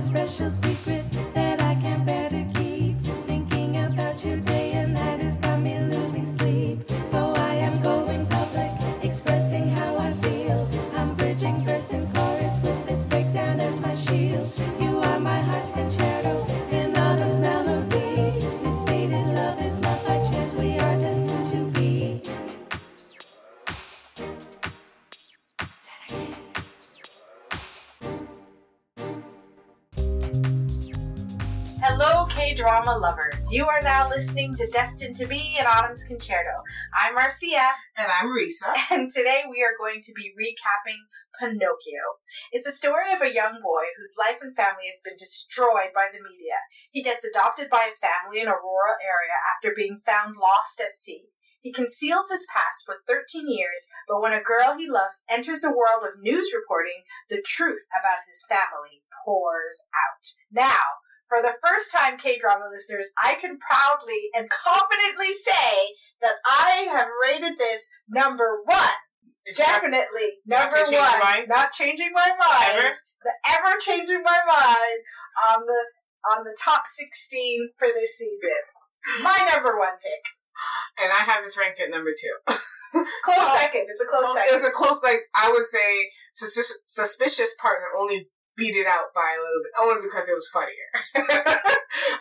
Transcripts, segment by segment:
special You are now listening to Destined to Be in Autumn's Concerto. I'm Marcia, And I'm Risa. and today we are going to be recapping Pinocchio. It's a story of a young boy whose life and family has been destroyed by the media. He gets adopted by a family in a rural area after being found lost at sea. He conceals his past for 13 years, but when a girl he loves enters a world of news reporting, the truth about his family pours out. Now, for the first time, K drama listeners, I can proudly and confidently say that I have rated this number one. Definitely not number your one. mind? Not changing my mind. Ever? The ever changing my mind on the on the top sixteen for this season. My number one pick. And I have this ranked at number two. Close So- second. It's a close It's second. a close, like, I would say, sus- suspicious partner only beat it out by a little bit, only because it was funnier.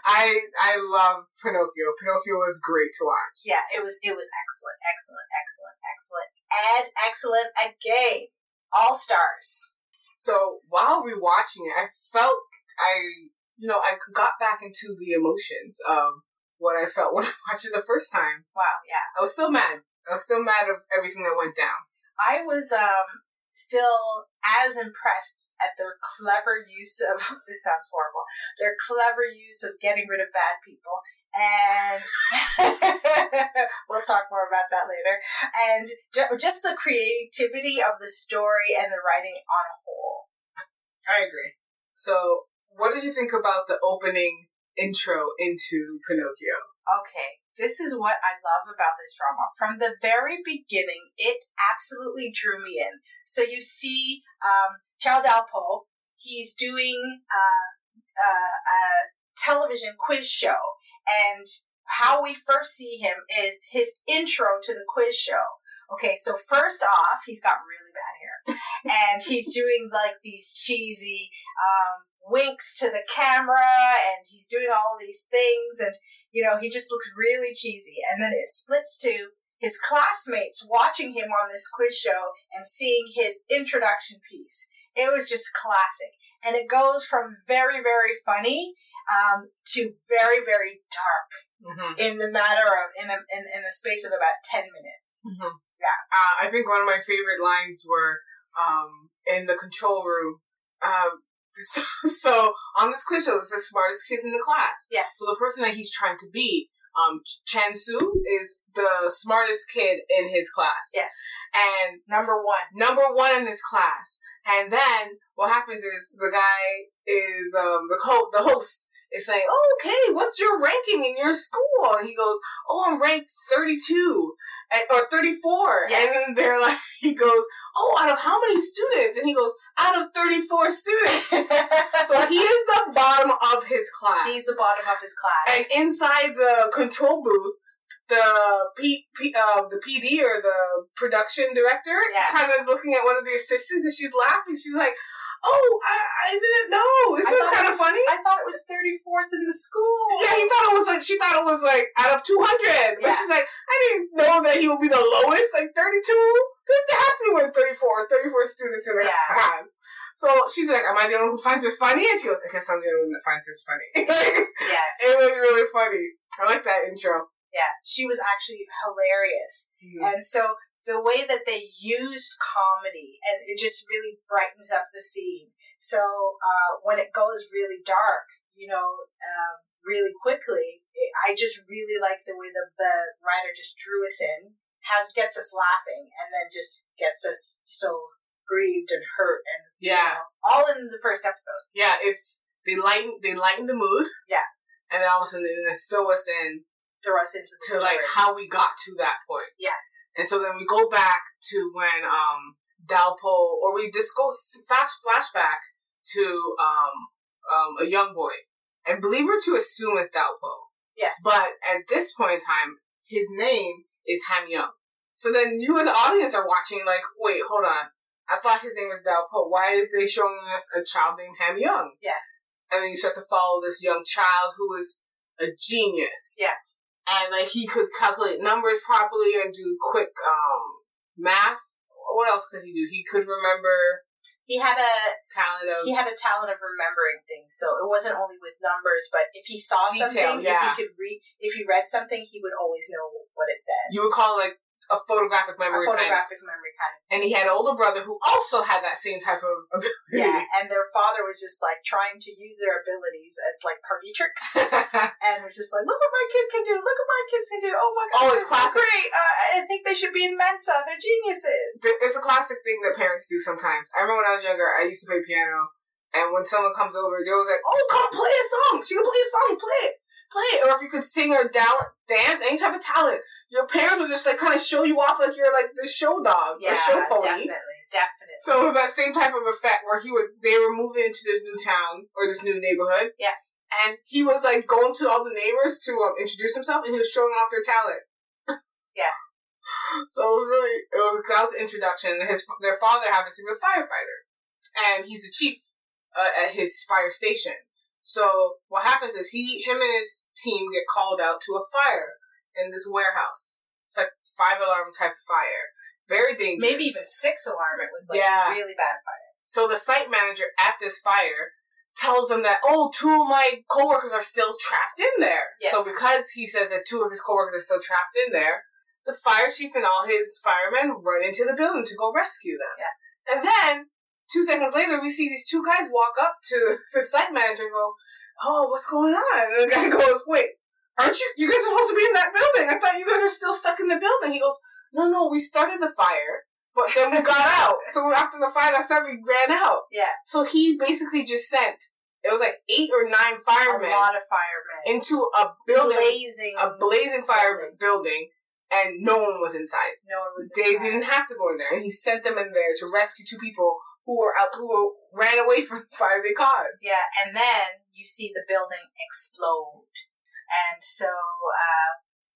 I I love Pinocchio. Pinocchio was great to watch. Yeah, it was it was excellent, excellent, excellent, excellent, and excellent again. All stars. So while rewatching it, I felt I, you know, I got back into the emotions of what I felt when I watched it the first time. Wow, yeah. I was still mad. I was still mad of everything that went down. I was um still as impressed at their clever use of this sounds horrible. Their clever use of getting rid of bad people. And we'll talk more about that later. And just the creativity of the story and the writing on a whole. I agree. So, what did you think about the opening intro into Pinocchio? Okay, this is what I love about this drama. From the very beginning, it absolutely drew me in. So you see, um, Dalpo, he's doing uh, uh, a television quiz show, and how we first see him is his intro to the quiz show. Okay, so first off, he's got really bad hair, and he's doing like these cheesy um, winks to the camera, and he's doing all these things, and you know, he just looks really cheesy. And then it splits to his classmates watching him on this quiz show and seeing his introduction piece. It was just classic. And it goes from very, very funny um, to very, very dark Mm-hmm. in the matter of, in, a, in, in the space of about 10 minutes. Mm-hmm. Yeah. Uh, I think one of my favorite lines were um, in the control room. Um, so, so on this quiz show, it's the smartest kids in the class. Yes. So the person that he's trying to beat, um, Chan Su, is the smartest kid in his class. Yes. And Number one. number one in his class. And then what happens is the guy is um the co- the host is saying, oh, "Okay, what's your ranking in your school?" And he goes, "Oh, I'm ranked 32 and, or 34." Yes. And then they're like, he goes, "Oh, out of how many students?" And he goes, "Out of 34 students." so he is the bottom of his class. He's the bottom of his class. And inside the control booth, the P, P, uh, the PD or the production director Yeah. kind of is looking at one of the assistants and she's laughing. She's like, "Oh, I, I didn't know. Isn't this kind of funny?" I thought it was 34th in the school. Yeah, he thought it was like she thought it was like out of two hundred, but Yeah. she's like, "I didn't know that he would be the lowest, like thirty-two. There has to be more than 34, 34 students in the Yeah. class." So she's like, "Am I the only one who finds this funny?" And she goes, "I guess I'm the only one that finds this funny." Yes. It was really funny. I like that intro. Yeah. She was actually hilarious. Mhm. And so the way that they used comedy and it just really brightens up the scene. So uh, when it goes really dark, you know, um, really quickly, it, I just really like the way that the writer just drew us in, has gets us laughing, and then just gets us so grieved and hurt and you Yeah, know, all in the first episode. yeah. It's they lighten they lighten the mood. Yeah. and then all of a sudden they throw us in Throw us into the to story. like how we got to that point. yes, And so then we go back to when um Dalpo, or we just go fast flashback to um um, a young boy. And believe her to assume it's Dalpo. Yes. But at this point in time, his name is Ham Young. So then you as an audience are watching like, wait, hold on. I thought his name was Dalpo. Why is they showing us a child named Ham Young? yes. And then you start to follow this young child who is a genius. Yeah. And like he could calculate numbers properly and do quick um math. What else could he do? He could remember He had a talent of he had a talent of remembering things, so it wasn't only with numbers, but if he saw Detail, something, yeah. if he could read, if he read something, he would always know what it said. you would call it like a photographic A memory kind of. photographic memory kind of. And he had an older brother who also had that same type of ability. Yeah, and their father was just like trying to use their abilities as like party tricks, and it was just like, "Look what my kid can do! Look what my kids can do! Oh my god, Oh, it's so classic. great! Uh, I think they should be in Mensa. They're geniuses." It's a classic thing that parents do sometimes. I remember when I was younger, I used to play piano, and when someone comes over, they was like, "Oh, come play a song. She can play a song. Play it, play it." Or if you could sing or dance, any type of talent, your parents would just like kind of show you off like you're like the show dog, Yeah, the show pony. definitely, definitely. So it was that same type of effect where he would they were moving into this new town or this new neighborhood. Yeah. And he was like going to all the neighbors to um, introduce himself, and he was showing off their talent. Yeah. So it was really it was was introduction. His their father happens to be a firefighter, and he's the chief uh, at his fire station. So what happens is he him and his team get called out to a fire in this warehouse. It's like five alarm type fire, very dangerous. Maybe even six alarm. It was like Yeah. really bad fire. So the site manager at this fire tells them that, oh, two of my coworkers are still trapped in there. Yes. So because he says that two of his coworkers are still trapped in there, the fire chief and all his firemen run into the building to go rescue them. Yeah. And then two seconds later, we see these two guys walk up to the site manager and go, oh, what's going on? And the guy goes, wait, aren't you, you guys are supposed to be in that building. I thought you guys were still stuck in the building. He goes, no, no, we started the fire. But then we got out. So after the fire got started, we ran out. Yeah, So he basically just sent it was like eight or nine firemen. a lot of firemen into a building, blazing, a blazing fire building. building, and no one was inside. No one was. They inside. didn't have to go in there, and he sent them in there to rescue two people who were out, who were, ran away from the fire they caused. Yeah, and then you see the building explode, and so uh,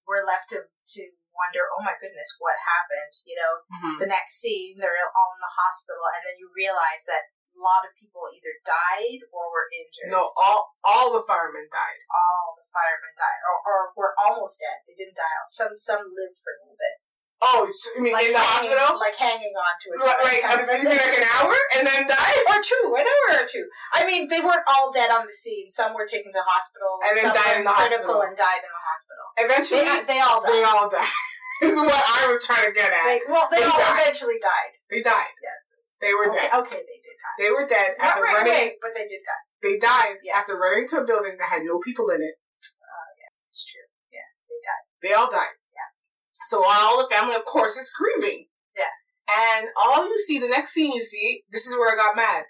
we're left to to wonder, oh my goodness, what happened? You know, Mhm. the next scene, they're all in the hospital, and then you realize that a lot of people either died or were injured. No, all all the firemen died. all the firemen died, or, or were almost dead. They didn't die. Some some lived for a little bit, Oh, so, you mean in the hanging, hospital? like hanging on to it, Like, like, kind of a you mean like an hour and then die? or two, an hour or two. I mean, they weren't all dead on the scene. Some were taken to hospital, And then some died in the hospital. and died in the hospital. Eventually, They, they all died. they all died. is what I was trying to get at. They- well, they, They all died. eventually died. They died. Yes. They were Okay, dead. okay, they did die. They were dead Not after right running. away, but they did die. They died Yeah. after running into a building that had no people in it. Uh, yeah, it's true. Yeah, they died. They all died. So all the family, of course, is grieving. Yeah. And all you see, the next scene you see, this is where I got mad.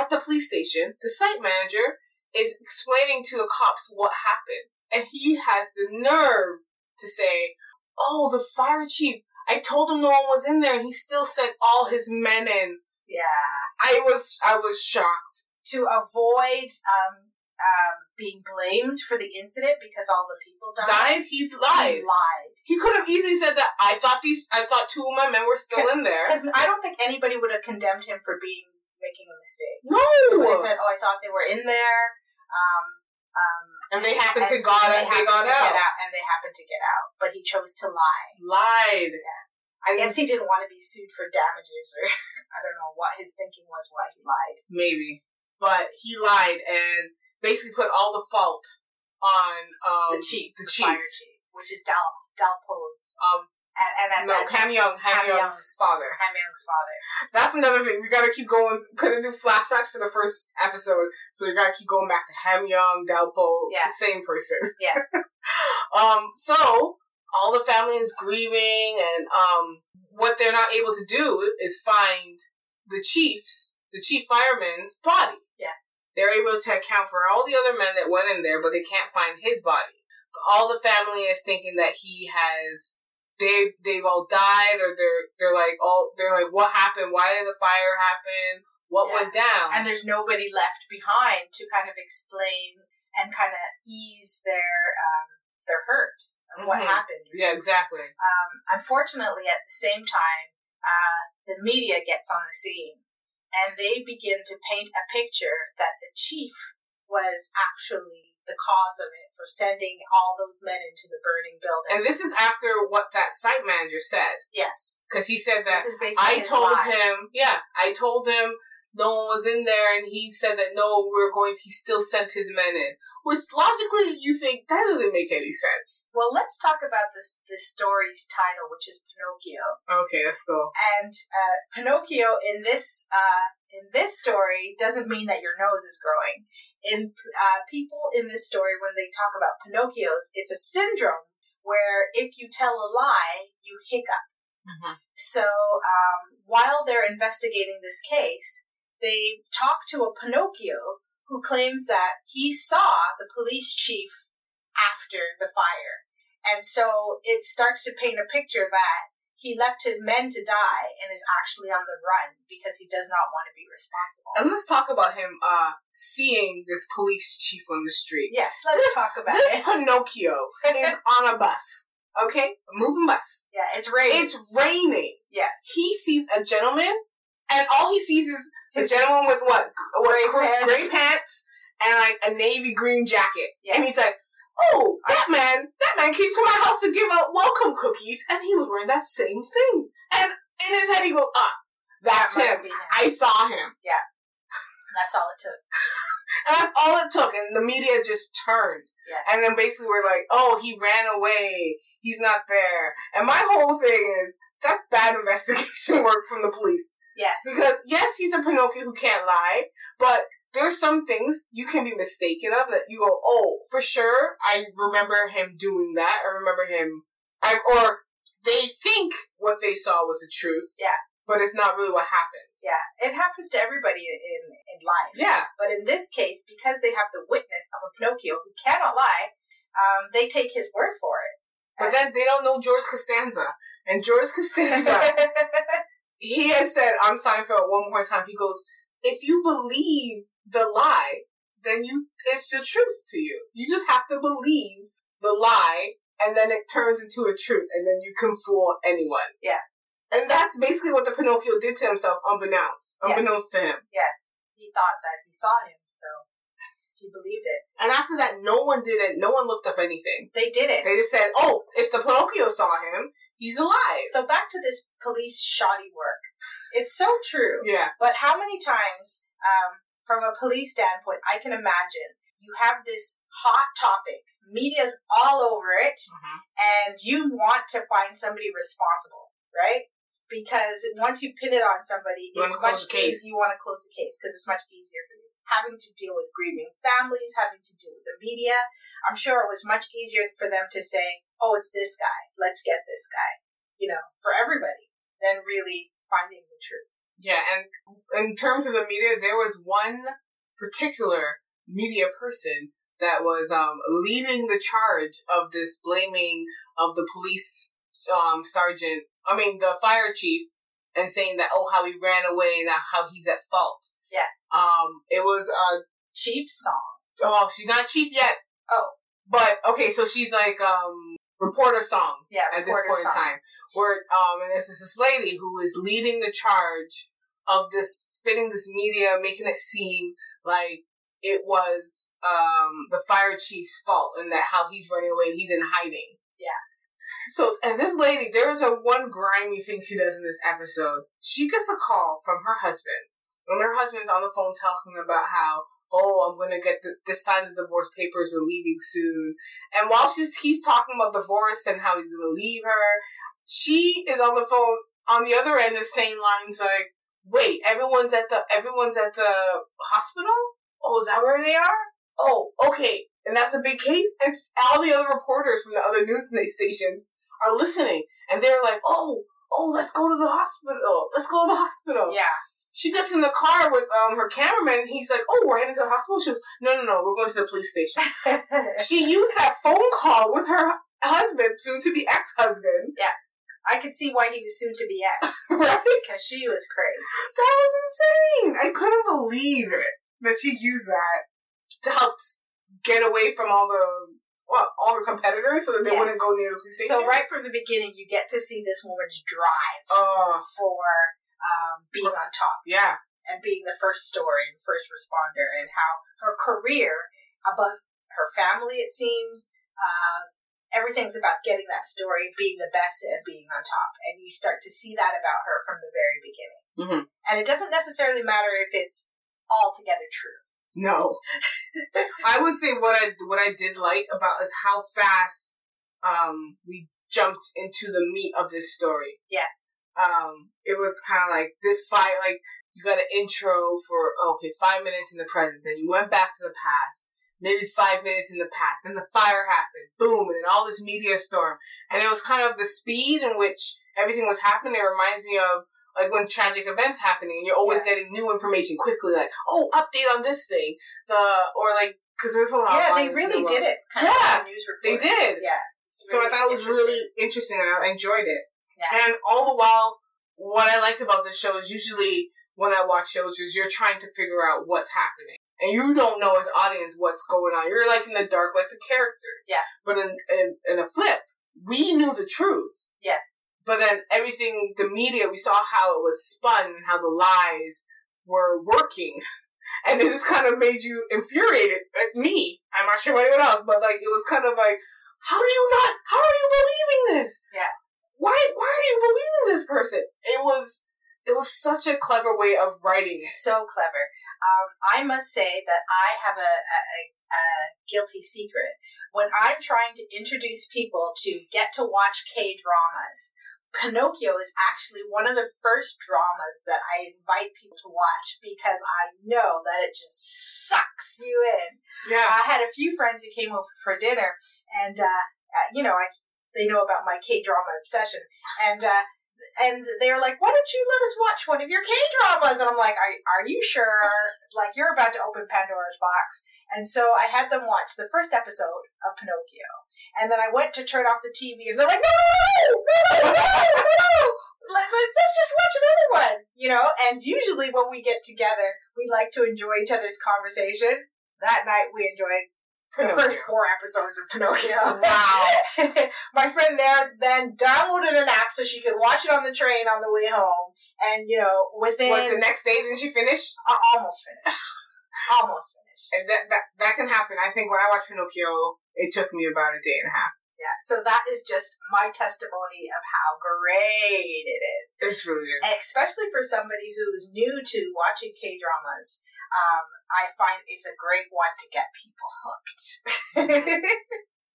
At the police station, the site manager is explaining to the cops what happened. And he had the nerve to say, Oh, the fire chief, I told him no one was in there and he still sent all his men in. Yeah. I was, I was shocked. To avoid um, um, being blamed for the incident because all the people died. Died? He lied. He lied. He could have easily said that I thought these, I thought two of my men were still in there. Because I don't think anybody would have condemned him for being making a mistake. No! But said, "Oh, I thought they were in there." Um, um, and they happened and- to got and. They happened got to out. get out, and they happened to get out. But he chose to lie. Lied. Yeah. I guess he didn't want to be sued for damages, or I don't know what his thinking was. Why he lied? Maybe, but he lied and basically put all the fault on um the chief, The the, chief. fire chief, which is Dal Dalpo's, Um, and and, and no, Ham Young, Ham Ham Young's Young's. father. Ham Young's father. That's another thing. We gotta keep going. Couldn't do flashbacks for the first episode, so you gotta keep going back to Ham Young, Dalpo, Yeah. the same person. Yeah. um. So all the family is grieving, and um, what they're not able to do is find the chief's, the chief fireman's body. Yes. They're able to account for all the other men that went in there, but they can't find his body. All the family is thinking that he has they they've all died or they're they're like all they're like what happened? Why did the fire happen? what Yeah. went down. and there's nobody left behind to kind of explain and kind of ease their um, their hurt of what Mhm. happened. yeah, exactly. Um, unfortunately, at the same time, uh, the media gets on the scene and they begin to paint a picture that the chief was actually the cause of it for sending all those men into the burning building. And this is after what that site manager said. yes, Because he said that this is basically I told lie. him, yeah, I told him no one was in there, and he said that no, we're going. He still sent his men in, which logically you think that doesn't make any sense. Well, let's talk about this this story's title, which is Pinocchio. Okay, let's go. And uh, Pinocchio in this uh, in this story doesn't mean that your nose is growing. In uh, people in this story, when they talk about Pinocchios, it's a syndrome where if you tell a lie, you hiccup. Mm-hmm. So um, while they're investigating this case, they talk to a Pinocchio who claims that he saw the police chief after the fire. And so it starts to paint a picture that he left his men to die and is actually on the run because he does not want to be responsible. And let's talk about him uh seeing this police chief on the street. Yes, let's This- talk about This it. Pinocchio is on a bus. Okay, a moving bus. Yeah, it's raining. It's raining. yes. He sees a gentleman, and all he sees is the His- gentleman with what? what Gray gr- pants. gray pants and like a navy green jacket. Yes. And he's like, "Oh, that man! That man came to my house to give out welcome cookies, and he was wearing that same thing." And in his head, he goes, "Ah, that's That him. him. I saw him." Yeah. And that's all it took. And that's all it took. And the media just turned. Yes. And then basically we're like, oh, he ran away. He's not there. And my whole thing is, that's bad investigation work from the police. yes. Because yes, he's a Pinocchio who can't lie, but there's some things you can be mistaken of that you go, oh, for sure, I remember him doing that. I remember him, I, or they think what they saw was the truth. Yeah. But it's not really what happened. Yeah, it happens to everybody in, in life. Yeah. But in this case, because they have the witness of a Pinocchio who cannot lie, um, they take his word for it. But then they don't know George Costanza. And George Costanza he has said on Seinfeld one more time. He goes, "If you believe the lie, then you it's the truth to you. You just have to believe the lie, and then it turns into a truth, and then you can fool anyone." Yeah. and that's basically what the Pinocchio did to himself, unbeknownst, Yes. unbeknownst to him. yes, he thought that he saw him, so he believed it. And after that, no one did it. No one looked up anything. They did it. They just said, "Oh, if the Pinocchio saw him, he's alive." So back to this police shoddy work. It's so true. yeah, But how many times, um, from a police standpoint, I can imagine you have this hot topic, media's all over it, Mhm. and you want to find somebody responsible, right? Because once you pin it on somebody, You it's much easier. You want to close the case because it's much easier for you. Having to deal with grieving families, having to deal with the media. I'm sure it was much easier for them to say, "Oh, it's this guy. Let's get this guy." You know, for everybody, than really finding the truth. Yeah, and in terms of the media, there was one particular media person that was um, leading the charge of this blaming of the police um, sergeant, I mean, the fire chief, and saying that, oh, how he ran away and how he's at fault. Yes. Um, it was, uh, Chief's Song. oh, she's not chief yet. Oh. But, okay, so she's like, um, reporter Song Yeah, at this point Song. in time. Where um, and this is this lady who is leading the charge of this spinning this media, making it seem like it was um the fire chief's fault and that how he's running away and he's in hiding. Yeah. So and this lady, there is a one grimy thing she does in this episode. She gets a call from her husband, and her husband's on the phone talking about how. Oh, I'm gonna get the, this signed the divorce papers. We're leaving soon. And while she's he's talking about divorce and how he's gonna leave her, she is on the phone on the other end is saying lines like, "Wait, everyone's at the everyone's at the hospital. Oh, is that where they are? Oh, okay, and that's a big case." And all the other reporters from the other news stations are listening, and they're like, "Oh, oh, let's go to the hospital. Let's go to the hospital." Yeah. She gets in the car with um her cameraman. He's like, "Oh, we're heading to the hospital." She goes, "No, no, no, we're going to the police station." she used that phone call with her husband, soon to be ex husband, I could see why he was soon to be ex right? because she was crazy. That was insane. I couldn't believe it that she used that to help get away from all the well, all her competitors so that they Yes. wouldn't go near the police station. So right from the beginning, you get to see this woman's drive Oh, for um, being on top yeah. and being the first story and first responder, and how her career above her family, it seems. Uh, everything's about getting that story, being the best, and being on top. And you start to see that about her from the very beginning. Mhm. And it doesn't necessarily matter if it's altogether true. No. I would say what I what I did like about is how fast um we jumped into the meat of this story. Yes. Um it was kind of like this fight like you got an intro for okay, 5 minutes in the present, then you went back to the past. Maybe five minutes in the past, then the fire happened, boom, and then all this media storm. And it was kind of the speed in which everything was happening. It reminds me of like when tragic events happening and you're always Yeah. getting new information quickly like oh update on this thing the or like because there's a lot yeah, they really did it kind Yeah, of like a news they did Yeah. It's so i thought it was really interesting and i enjoyed it Yeah. and all the while what i liked about this show is usually when i watch shows is you're trying to figure out what's happening and you don't know as audience what's going on you're like in the dark like the characters Yeah. but in, in, in a flip we knew the truth Yes. but then everything, the media, we saw how it was spun and how the lies were working. And this kind of made you infuriated. Like me. I'm not sure about anyone else, but like, it was kind of like, how do you not, how are you believing this? Yeah. Why, why are you believing this person? It was, it was such a clever way of writing it. So clever. Um, I must say that I have a, a, a, guilty secret. When I'm trying to introduce people to get to watch K dramas, Pinocchio is actually one of the first dramas that I invite people to watch because I know that it just sucks you in. Yeah. I had a few friends who came over for dinner, and uh, uh, you know, I they know about my K drama obsession, and uh, and they're like, "Why don't you let us watch one of your K dramas?" And I'm like, "Are are you sure? Like you're about to open Pandora's box?" And so I had them watch the first episode of Pinocchio, and then I went to turn off the TV, and they're like, "No, no, no, no, no, no, no!" Let, let, let's just watch another one, you know. And usually when we get together, we like to enjoy each other's conversation. That night we enjoyed the first four episodes of Pinocchio. Wow. My friend there then downloaded an app so she could watch it on the train on the way home. And, you know, within. What, the next day, didn't you finish? uh, almost finished. almost finished. And that, that, that can happen. I think when I watched Pinocchio, it took me about a day and a half. Yeah. So that is just my testimony of how great it is. It's really good. Especially for somebody who's new to watching K dramas. Um, I find it's a great one to get people hooked.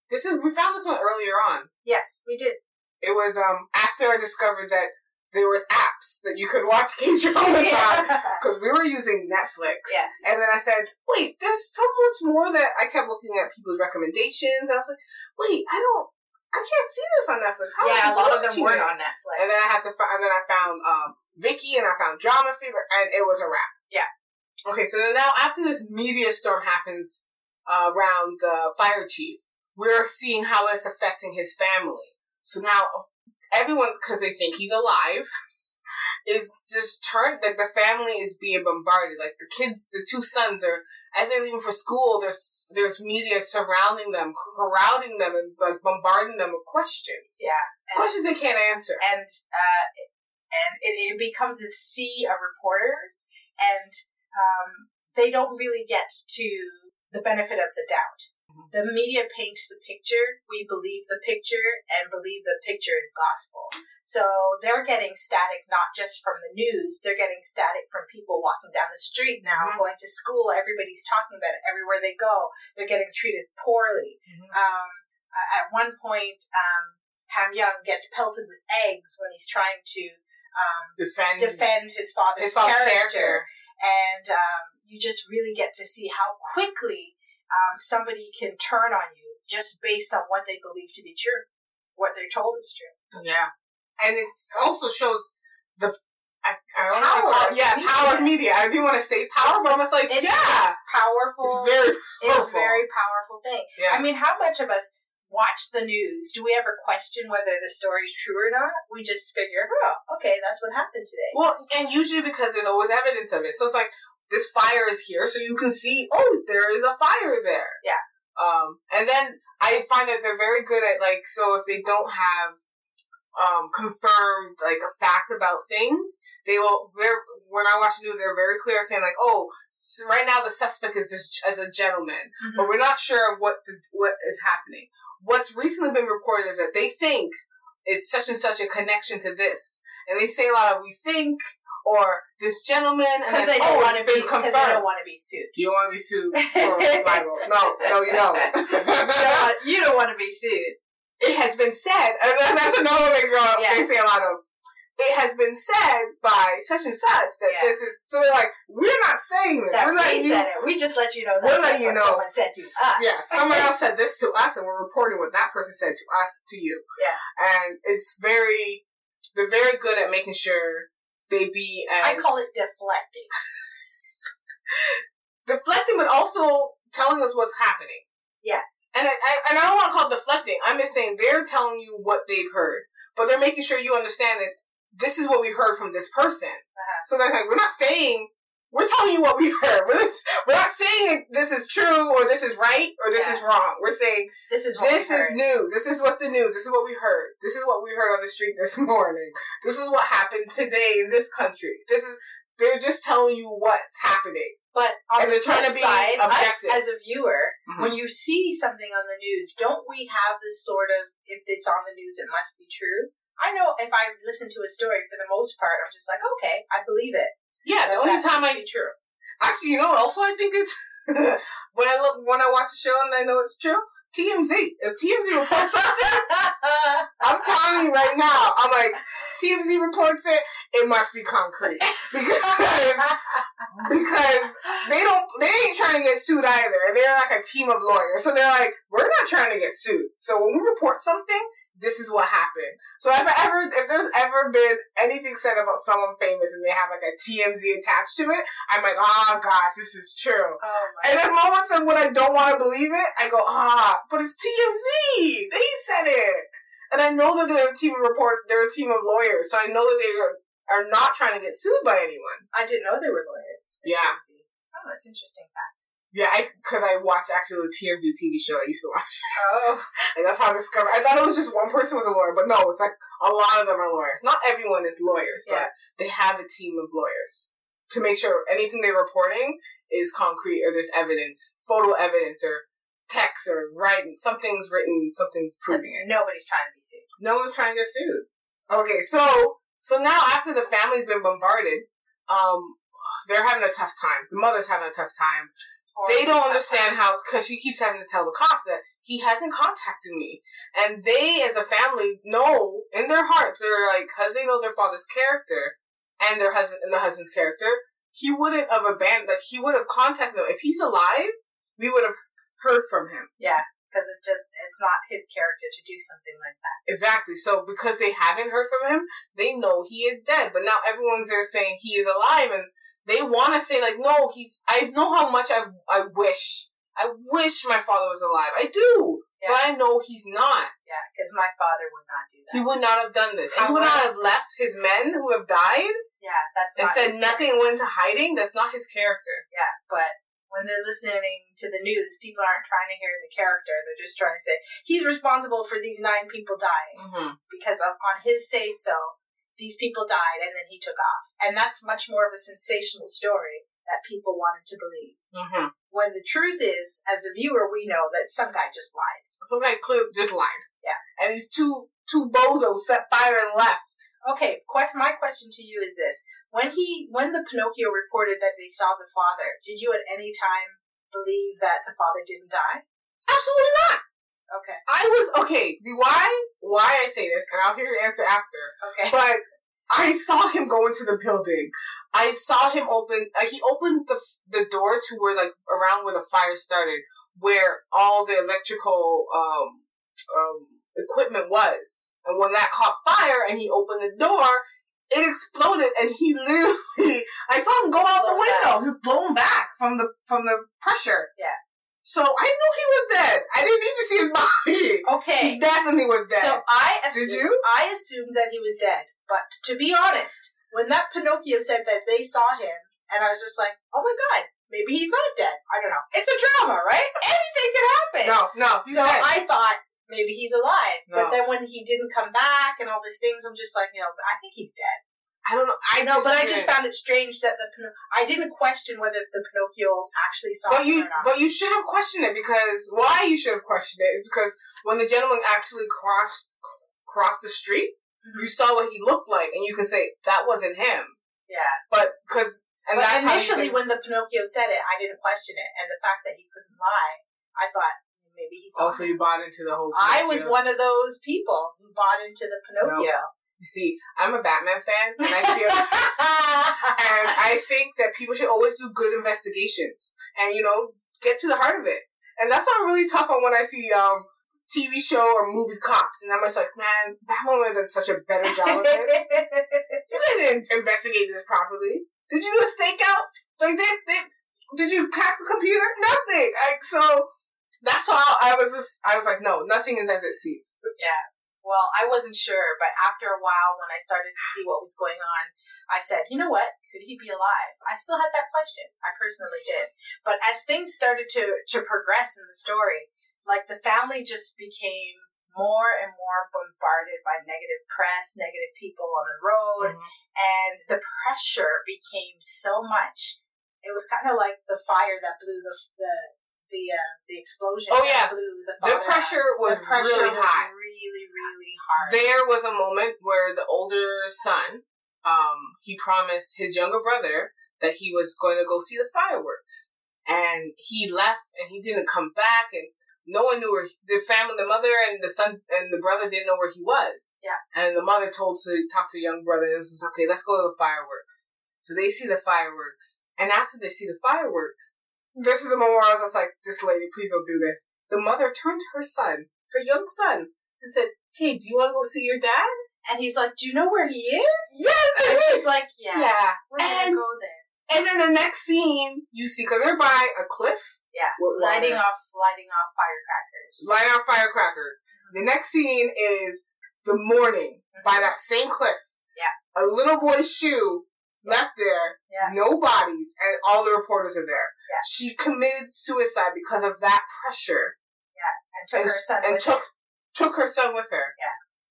This is we found this one earlier on. yes, we did. It was um after I discovered that there was apps that you could watch K dramas on because we were using Netflix. yes. And then I said, wait, there's so much more that I kept looking at people's recommendations, and I was like, wait, I don't, I can't see this on Netflix. How yeah, a lot of them weren't on Netflix. And then I had to find, and then I found um Viki, and I found Drama Fever, and it was a wrap. Yeah. Okay, so now after this media storm happens uh, around the fire chief, we're seeing how it's affecting his family. So now everyone, because they think he's alive, is just turned. Like the family is being bombarded. Like the kids, the two sons are as they're leaving for school. There's there's media surrounding them, crowding them, and like bombarding them with questions. yeah. Questions they can't answer. and uh, and it, it becomes a sea of reporters, and um, they don't really get to the benefit of the doubt. The media paints the picture. We believe the picture and believe the picture is gospel. So they're getting static not just from the news, they're getting static from people walking down the street now, Mhm. going to school. Everybody's talking about it. Everywhere they go, they're getting treated poorly. Um, at one point, um, Ham Young gets pelted with eggs when he's trying to um, Defend, defend his father's, his father's character. character. And um, you just really get to see how quickly um, somebody can turn on you just based on what they believe to be true, what they're told is true. Yeah, and it also shows the. I, I don't know Power call yeah, media. power media. I didn't want to say power, It's- but almost like It's yeah, it's powerful. it's very powerful. it's very powerful thing. yeah. I mean, how much of us watch the news, do we ever question whether the story's true or not? We just figure, oh, okay, that's what happened today. Well, and usually because there's always evidence of it. So it's like this fire is here, so you can see, oh, there is a fire there. Yeah. Um, and then I find that they're very good at like, so if they don't have um confirmed like a fact about things, they will. They're when I watch the news, they're very clear saying like, oh, s right now the suspect is this as a gentleman, but we're not sure what the, what is happening. What's recently been reported is that they think it's such and such a connection to this, and they say a lot of we think or this gentleman, and Because then oh, want it's to be. been Because they don't oh, want to be sued. You don't want to be sued for libel. No, no, you don't. you, don't want, you don't want to be sued. it has been said, that's another thing girl, Yeah. they say a lot of. It has been said by such and such that Yeah. this is so. They're like, we're not saying this. That we're we letting you. said it. We just let you know that We're that's you what know. someone said to us. Yeah, someone else said this to us, and we're reporting what that person said to us to you. Yeah. and it's very, they're very good at making sure they be as I call it deflecting. deflecting, but also telling us what's happening. Yes. And I, I and I don't want to call it deflecting. I'm just saying they're telling you what they've heard, but they're making sure you understand that this is what we heard from this person. Uh-huh. So they're like, we're not saying we're telling you what we heard. We're, just, we're not saying this is true or this is right or this Yeah. is wrong. We're saying This is what this is news. This is what the news. This is what we heard. This is what we heard on the street this morning. This is what happened today in this country. This is they're just telling you what's happening. But on And the flip to be side, us objective. as a viewer, Mhm. when you see something on the news, don't we have this sort of if it's on the news, it must be true? I know if I listen to a story, for the most part, I'm just like, okay, I believe it. Yeah, the only time I be true. actually, you know, also I think it's when I look when I watch a show and I know it's true. TMZ. If TMZ reports something, I'm telling you right now, I'm like TMZ reports it. It must be concrete because because they don't they ain't trying to get sued either. They're like a team of lawyers. So they're like, we're not trying to get sued. So when we report something, this is what happened. So if I ever if there's ever been anything said about someone famous and they have like a TMZ attached to it, I'm like, oh gosh, this is true. oh my And then moments of when I don't want to believe it, I go, ah, but it's TMZ. They said it. And I know that they're a team of report, they're a team of lawyers, so I know that they are, are not trying to get sued by anyone. I didn't know they were lawyers. Yeah. TMZ. Oh, that's interesting fact. Yeah, I because I watch actually the TMZ TV show I used to watch, Oh, and that's how I discovered. I thought it was just one person was a lawyer, but no, it's like a lot of them are lawyers. Not everyone is lawyers, Yeah. but they have a team of lawyers to make sure anything they're reporting is concrete or there's evidence, photo evidence or text or writing. Something's written, something's proving it. nobody's trying to be sued. No one's trying to get sued. Okay, so so now after the family's been bombarded, um, they're having a tough time. The mother's having a tough time they don't understand how because she keeps having to tell the cops that he hasn't contacted me. And they as a family know in their hearts they're like because they know their father's character and their husband and the husband's character he wouldn't have abandoned like he would have contacted them. If he's alive we would have heard from him. Yeah because it just it's not his character to do something like that. exactly. So because they haven't heard from him they know he is dead. But now everyone's there saying he is alive and they want to say like no he's i know how much i i wish i wish my father was alive i do Yeah. but i know he's not Yeah, because my father would not do that. he would not have done this and he would not have left his men who have died yeah, that's and said nothing went into hiding that's not his character Yeah, but when they're listening to the news, people aren't trying to hear the character. They're just trying to say he's responsible for these nine people dying mm-hmm. because of, on his say so, these people died and then he took off. And that's much more of a sensational story that people wanted to believe. Mm-hmm. When the truth is, as a viewer, we know that some guy just lied. some guy clearly just lied Yeah. and these two two bozos set fire and left Okay, quest, my question to you is this. When he, when the Pinocchio reported that they saw the father, did you at any time believe that the father didn't die? absolutely not Okay, I was okay. The why why I say this, and I'll hear your answer after. okay. But I saw him go into the building. I saw him open. Uh, he opened the the door to where like around where the fire started, where all the electrical um um equipment was. And when that caught fire, and he opened the door, it exploded, and he literally I saw him go out the window. He was blown back from the from the pressure. Yeah. So I knew he was dead. I didn't need to see his body. Okay. He definitely was dead. So I Did assumed, you? I assumed that he was dead. But to be honest, when that Pinocchio said that they saw him, and I was just like, oh my god, maybe he's not dead. I don't know. It's a drama, right? Anything could happen. no, no. So dead. I thought maybe he's alive. No. But then when he didn't come back and all these things, I'm just like, you know, I think he's dead. I don't know. I No, but I just found it strange that the I didn't question whether the Pinocchio actually saw But him you, or not. but you should have questioned it because why you should have questioned it is because when the gentleman actually crossed crossed the street, Mhm. you saw what he looked like, and you can say that wasn't him. yeah. But because and but that's initially, how you when the Pinocchio said it, I didn't question it, and the fact that he couldn't lie, I thought maybe he can, saw. also him. you bought into the whole. I was one of those people who bought into the Pinocchio. You see, I'm a Batman fan, and I feel and I think that people should always do good investigations and you know get to the heart of it. And that's why I'm really tough on when I see um TV show or movie cops, and I'm just like, man, Batman would have done such a better job of this. You guys didn't investigate this properly. Did you do a stakeout? Like, did, did, did you hack the computer? Nothing. Like, so that's why I was just, I was like, no, nothing is as it seems. Well, I wasn't sure, but after a while, when I started to see what was going on, I said, you know what? Could he be alive? I still had that question. I personally did. But as things started to, to progress in the story, like the family just became more and more bombarded by negative press, negative people on the road, mm-hmm. and the pressure became so much. It was kind of like the fire that blew the the the uh, the explosion. Oh, yeah. blew the The pressure was the pressure really was high. really really hard. There was a moment where the older son, um, he promised his younger brother that he was going to go see the fireworks. And he left and he didn't come back and no one knew where he- the family, the mother and the son and the brother didn't know where he was. Yeah. And the mother told to talk to the young brother and says, okay, let's go to the fireworks. So they see the fireworks. And after they see the fireworks, this is the moment where I was just like, this lady, please don't do this. The mother turned to her son, her young son, and said, hey, do you want to go see your dad? and he's like, "Do you know where he is?" Yes, And she's is. like, "Yeah, Yeah. we're gonna go there." And then the next scene, you see, because they're by a cliff. Yeah, lighting water. off, lighting off firecrackers. Light off firecrackers. The mm-hmm. next scene is the morning by mm-hmm. that same cliff. Yeah. A little boy's shoe left there, Yeah. no bodies, and all the reporters are there. Yeah. She committed suicide because of that pressure. Yeah, and took and, her son and with took her. took her son with her.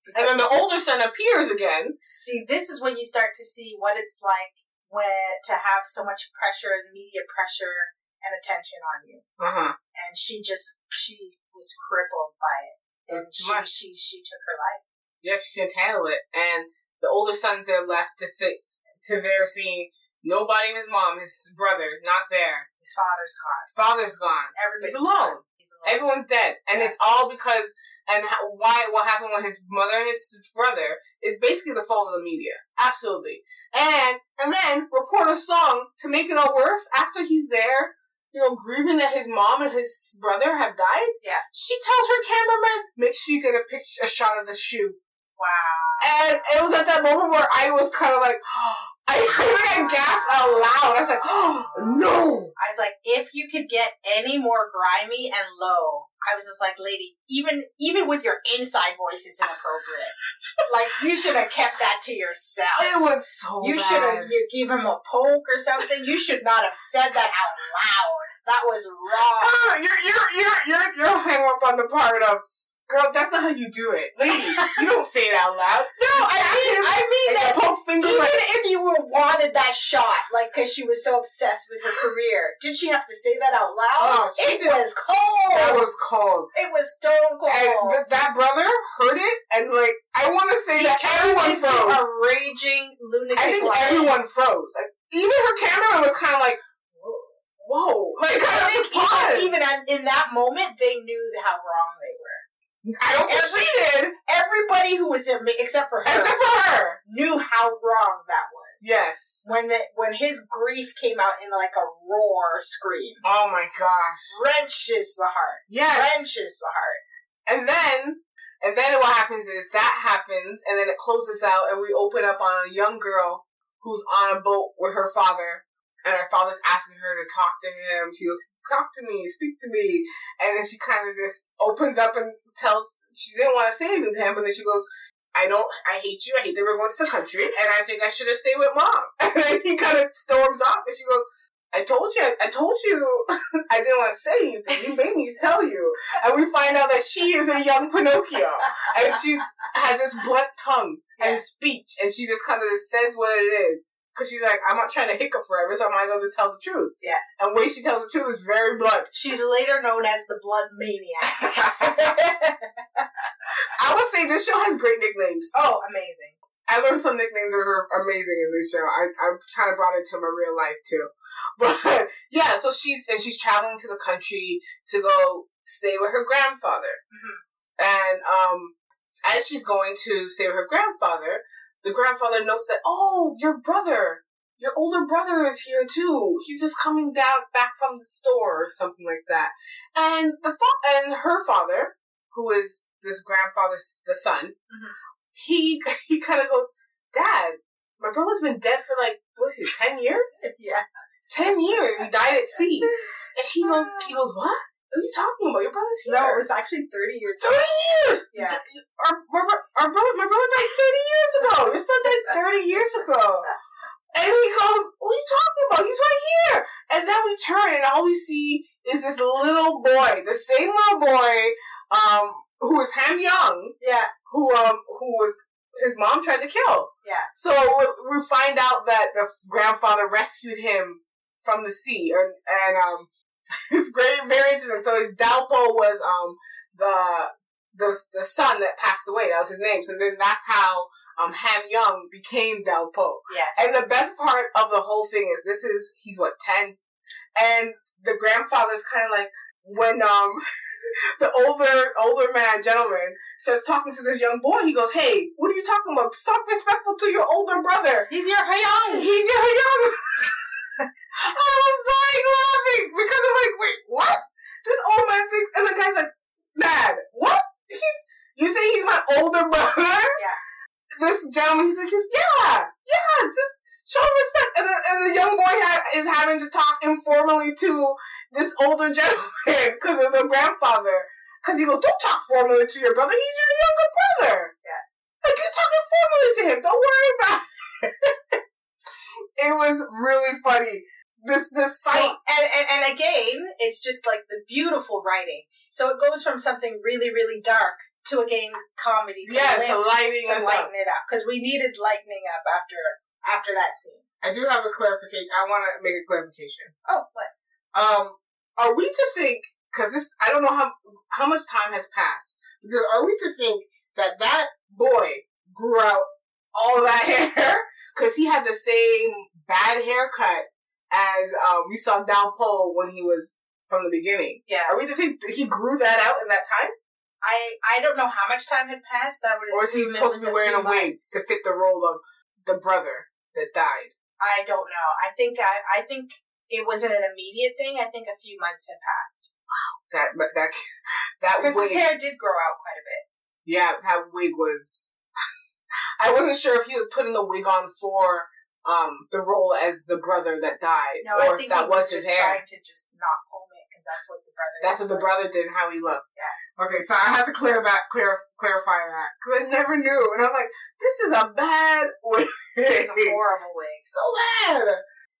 Because- And then the older son appears again. see, this is when you start to see what it's like when to have so much pressure, the media pressure and attention on you. Uh-huh. And she just she was crippled by it. And she, she she took her life. Yeah, she can't handle it. And the older son's there left to think to there seeing nobody his mom, his brother, not there. His father's gone. Father's gone. Everybody's He's alone. He's alone. Everyone's dead. And Yeah. it's all because and how, why what happened with his mother and his brother is basically the fault of the media. Absolutely. And and then reporter Song to make it all worse after he's there, you know, grieving that his mom and his brother have died. Yeah. She tells her cameraman, make sure you get a picture, a shot of the shoe. wow. And it was at that moment where I was kind of like, oh, I, I think I gasped out loud. I was like, oh, no. I was like, if you could get any more grimy and low, I was just like, lady, even even with your inside voice, it's inappropriate. like you should have kept that to yourself. It was so you should have you give him a poke or something. You should not have said that out loud. That was wrong. Ah, you're, you're, you're, you're, you're hung up on the part of, girl, that's not how you do it. Lady, you don't say it out loud. No, I mean, I mean that poke fingers even like, if you were wanted that shot, like because she was so obsessed with her career, did she have to say that out loud? Oh, it did. was cold. that was cold. it was stone cold. And th- that brother heard it, and like, I want to say He that everyone froze. a raging lunatic. I think lion. everyone froze. Like, even her cameraman was kind of like, whoa. Like, I kind think even, even in- in that moment, they knew how wrong they were. I don't every- she did, Everybody who was in, except for her, except for her. knew how wrong that was. Yes. When the when his grief came out in like a roar scream, Oh my gosh. wrenches the heart, Yes. wrenches the heart. And then, and then what happens is that happens, and then it closes out, and we open up on a young girl who's on a boat with her father, and her father's asking her to talk to him. She goes, "Talk to me, speak to me," and then she kind of just opens up and tells. She didn't want to say anything to him, but then she goes, I don't, I hate you. I hate that we're going to the country, and I think I should have stayed with mom. And then he kind of storms off, and she goes, I told you, I, I told you, I didn't want to say anything. You made me tell you. And we find out that she is a young Pinocchio, and she's has this blunt tongue and speech, and she just kind of says what it is. Cause she's like, I'm not trying to hiccup forever, so I might as well just tell the truth. Yeah. And the way she tells the truth is very blunt. She's later known as the Blood Maniac. I would say this show has great nicknames. oh, amazing. I learned some nicknames that are amazing in this show. I I kind of brought it to my real life too. But yeah, so she's and she's traveling to the country to go stay with her grandfather. Mhm. And um, as she's going to stay with her grandfather, the grandfather notes that oh, your brother, your older brother is here too. He's just coming down back from the store or something like that. And the fa- and her father, who is this grandfather's the son, Mhm. he he kind of goes, Dad, my brother's been dead for like what is it, ten years? Yeah. Ten years. He died at sea. And she goes, he goes, what? What are you talking about? Your brother's here. No, it was actually 30 years ago. thirty years. Yeah. Our, my, bro- our brother, my brother died thirty years ago. Your son died thirty years ago. And he goes, what are you talking about? He's right here. And then we turn and all we see is this little boy, the same little boy, um, who is Ham Young, Yeah. who um who was his mom tried to kill. Yeah. So we, we find out that the grandfather rescued him from the sea, and, and um, it's great, very interesting. So his Dalpo was um the the the son that passed away. That was his name. So then that's how um Ham Young became Dalpo. Yes. And the best part of the whole thing is this is he's what ten, and the grandfather's kind of like when um the older older man gentleman starts talking to this young boy. He goes, "Hey, what are you talking about? Stop respectful to your older brother. He's your Hyung. He's your young." I was laughing because I'm like, "Wait, what?" This old man thinks, and the guy's like, mad. what? He's you say he's my older brother?" Yeah. This gentleman, he's like, "Yeah, yeah, just." show respect. And the, and the young boy ha- is having to talk informally to this older gentleman because of the grandfather. Because he goes, don't talk formally to your brother. He's your younger brother. Yeah. Like, you're talking formally to him. Don't worry about it. it was really funny. This, this So, and, and, and again, it's just like the beautiful writing. So it goes from something really, really dark to again comedy to Yeah, to lift, lighting to lighten it up because we needed lightening up after after that scene. I do have a clarification. I want to make a clarification. Oh, what? Um, are we to think, because this, I don't know how, how much time has passed, because are we to think that that boy grew out all that hair? Because he had the same bad haircut as um, we saw Dalpo when he was from the beginning. Yeah, Are we to think he grew that out in that time? I I don't know how much time had passed. I would Or is he supposed to be wearing a wig to fit the role of the brother that died? I don't know. I think I I think it wasn't an immediate thing. I think a few months had passed Wow. That, but that, that because his hair did grow out quite a bit. yeah, that wig was. I wasn't sure if he was putting the wig on for um the role as the brother that died, No, or I think that he was was his just hair. trying to just not comb it because that's what the brother. That's what the brother did and how he looked. Yeah. Okay, so I had to clear that, clear, clarify that because I never knew, and I was like, "This is a bad wig. It's a horrible wig. so bad."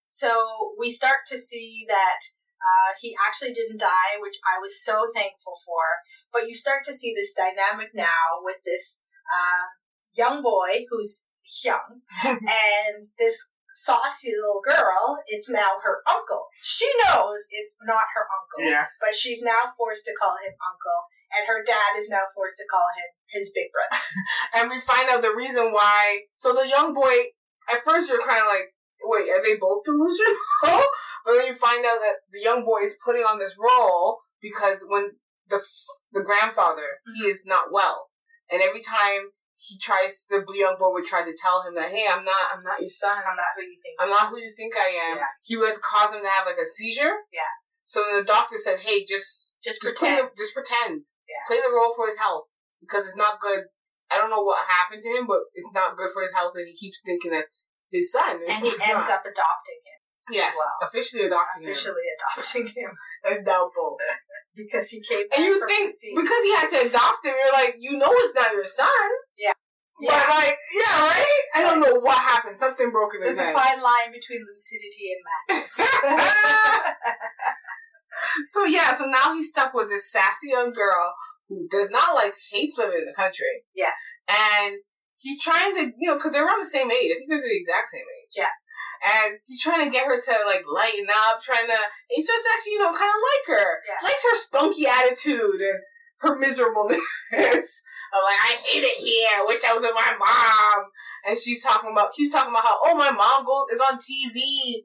So we start to see that uh, he actually didn't die, which I was so thankful for. But you start to see this dynamic now with this um, young boy who's young and this saucy little girl. It's now her uncle. She knows it's not her uncle, Yes. but she's now forced to call him uncle, and her dad is now forced to call him his big brother. and we find out the reason why. So the young boy, at first you're kind of like, wait, are they both delusional? but then you find out that the young boy is putting on this role because when the f- the grandfather he mm-hmm. is not well, and every time he tries, the young boy would try to tell him that, hey, I'm not, I'm not your son. I'm not who you think. I'm not who you think I am. Yeah. He would cause him to have like a seizure. Yeah. So then the doctor said, hey, just Just just play pretend. the, just pretend. Yeah. Play the role for his health because it's not good. I don't know what happened to him, but it's not good for his health, and he keeps thinking that his son. and he ends not. up adopting him. Yes, as well. officially adopting him. Officially adopting him him as because he came. And you think because he had to adopt him, you're like, you know, it's not your son. Yeah. But Yeah. like, yeah, right? I don't know what happened. Something broke in his There's a fine line between lucidity and madness. so yeah, so now he's stuck with this sassy young girl who does not like hates living in the country, yes. and he's trying to, you know, because they're around the same age. I think they're the exact same age. Yeah. And he's trying to get her to like lighten up, trying to. And he starts actually, you know, kind of like her, Yeah. likes her spunky attitude and her miserableness. of like, I hate it here. I Wish I was with my mom. And she's talking about, keeps talking about how, oh, my mom goes is on TV.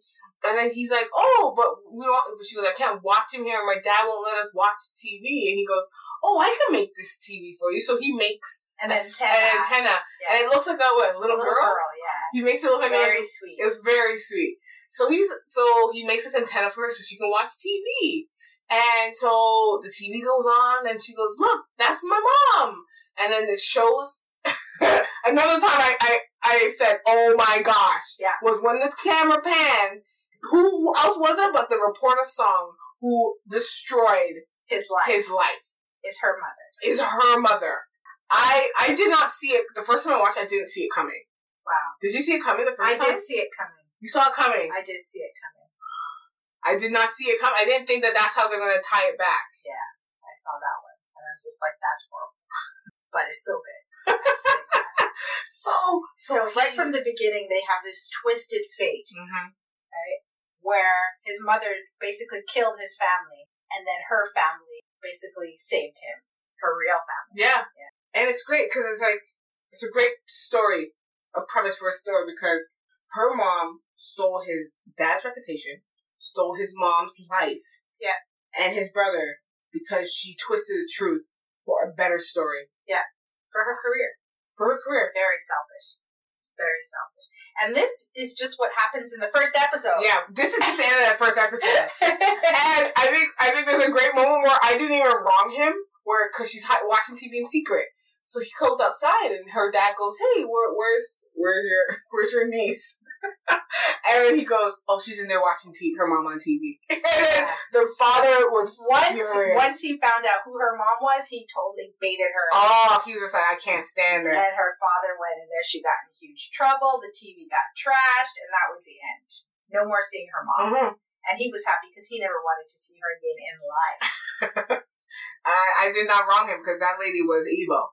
And then he's like, oh, but we don't. But she goes, I can't watch him here. My dad won't let us watch TV. And he goes, oh, I can make this TV for you. So he makes An a antenna. an antenna. Yeah. And it looks like a what, little, Little girl? yeah. He makes it look like a Very little, sweet. it's very sweet. So he's so he makes this antenna for her so she can watch TV. And so the TV goes on and she goes, Look, that's my mom. And then it shows another time I, I, I said, Oh my gosh. Yeah. Was when the camera panned, who else was it but the reporter Song who destroyed His life his life? is her mother. Is her mother. I I did not see it the first time I watched I didn't see it coming. Wow. Did you see it coming the first I time? did see it coming. You saw it coming. I did see it coming. I did not see it come. I didn't think that that's how they're going to tie it back. Yeah, I saw that one. And I was just like, that's horrible. But it's so good. So, So right from the beginning, they have this twisted fate hmm where his mother basically killed his family, and then her family basically saved him, her real family. yeah. Yeah. and it's great because it's like it's a great story, a premise for a story because her mom stole his dad's reputation, stole his mom's life, Yeah. and his brother because she twisted the truth for a better story Yeah. for her career. for her career. Very selfish. Very selfish. And this is just what happens in the first episode. Yeah, this is just the end of that first episode. And I think I think there's a great moment where I didn't even wrong him, where because she's hi- watching TV in secret. So he goes outside, and her dad goes, "Hey, where, where's where's your where's your niece?" and then he goes, "Oh, she's in there watching TV, her mom on TV." and then the father was once furious. once he found out who her mom was, he totally baited her. oh, he was just like, "I can't stand her." And her father went in there. She got in huge trouble. The TV got trashed, and that was the end. No more seeing her mom. Mhm. And he was happy because he never wanted to see her again in life. I, I did not wrong him because that lady was evil.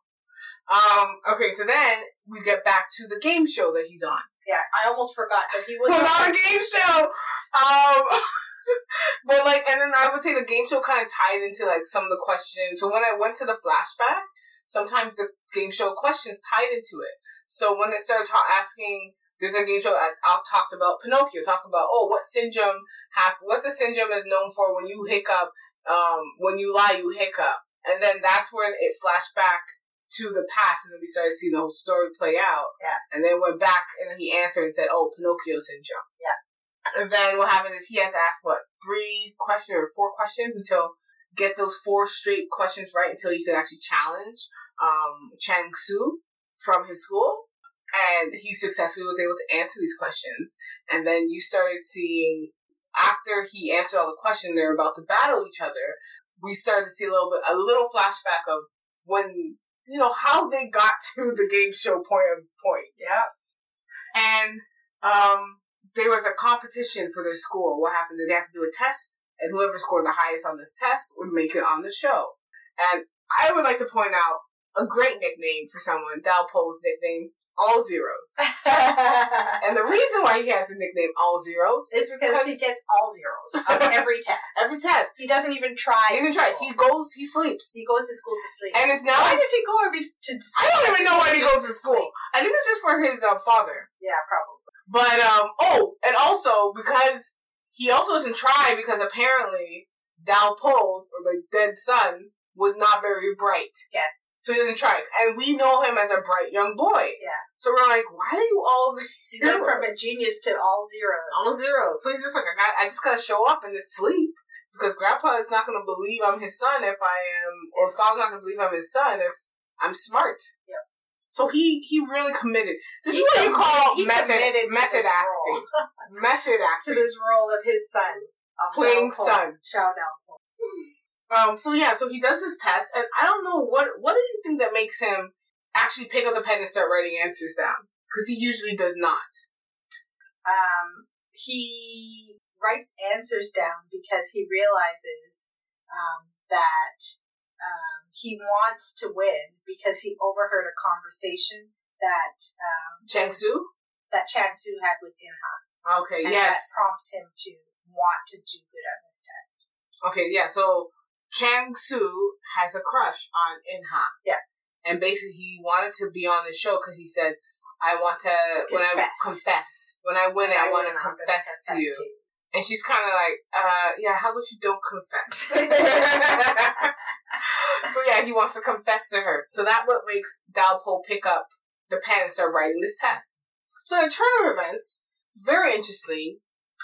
Um. Okay, so then we get back to the game show that he's on. Yeah, I almost forgot that he was. on a game show. Um, but like, and then I would say the game show kind of tied into like some of the questions. So when I went to the flashback, sometimes the game show questions tied into it. So when they started ta- asking, there's a game show I, I talked about Pinocchio, talk about oh, what syndrome hap- What's the syndrome is known for when you hiccup? Um, when you lie, you hiccup, and then that's when it flashed back to the past, and then we started seeing the whole story play out. Yeah. And then went back, and then he answered and said, "Oh, Pinocchio syndrome." Yeah. And then what happened is he had to ask what three questions or four questions until get those four straight questions right until he could actually challenge um, Chang Su from his school. And he successfully was able to answer these questions. And then you started seeing after he answered all the questions, they're about to battle each other. We started to see a little bit, a little flashback of when you know how they got to the game show point of point Yeah. and um, there was a competition for their school. What happened? They have to do a test? And whoever scored the highest on this test would make it on the show. And I would like to point out a great nickname for someone, Dal Po's nickname, All Zeros. And the reason why he has the nickname All Zeros is because he gets all zeros on every test. every test. He doesn't even try. He doesn't try. He goes, he sleeps. he goes to school to sleep. And it's now, why does he go every to? to I don't even know why he goes to school. sleep? I think it's just for his uh, father. Yeah, probably. But um oh, and also because he also doesn't try because apparently Dal or the dead son, was not very bright. Yes. So he doesn't try. And we know him as a bright young boy. Yeah. So we're like, why are you all went from a genius to all zeros. all zeros? So he's just like, I got I just gotta show up and just sleep. Because grandpa is not gonna believe I'm his son if I am or father's not gonna believe I'm his son if I'm smart. Yep. So he he really committed. This He is what you call method method acting. method to this role of his son. Of Playing son. Shao Dalpo. Um. So yeah. So he does his test, and I don't know what what do you think that makes him actually pick up the pen and start writing answers down? Because he usually does not. Um, he writes answers down because he realizes um, that um, he wants to win because he overheard a conversation that um, Chang Su. that Chan Su had with Inha, Okay. and yes. that prompts him to want to do good on this test. Okay, yeah, so Chang Su has a crush on Inha. Yeah. And basically he wanted to be on the show because he said, I want to, when I Confess. confess, when I win it, I, want to win, I'm gonna confess to you. you. And she's kind of like, uh, yeah, how about you don't confess? so yeah, he wants to confess to her. So that what makes Dalpo pick up the pen and start writing this test. So in turn of events, very interestingly,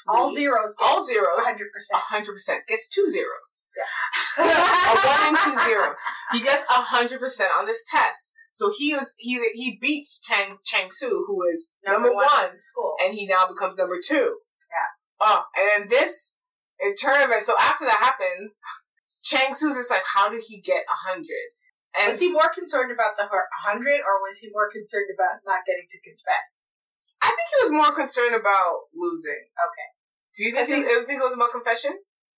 All we- zeros. All zeros. 100%. hundred percent gets two zeros. Yeah. a one and two zero. He gets hundred percent on this test. So he was he he beats Chang Chang Su, who is number, one, in school. and he now becomes number two. Yeah. Oh, and then this in tournament. So after that happens, Chang Su's just like, how did he get hundred? And was he more concerned about the 100 or was he more concerned about not getting to confess? I think he was more concerned about losing. Okay. Do you think Because he, he's- you think it was about confession?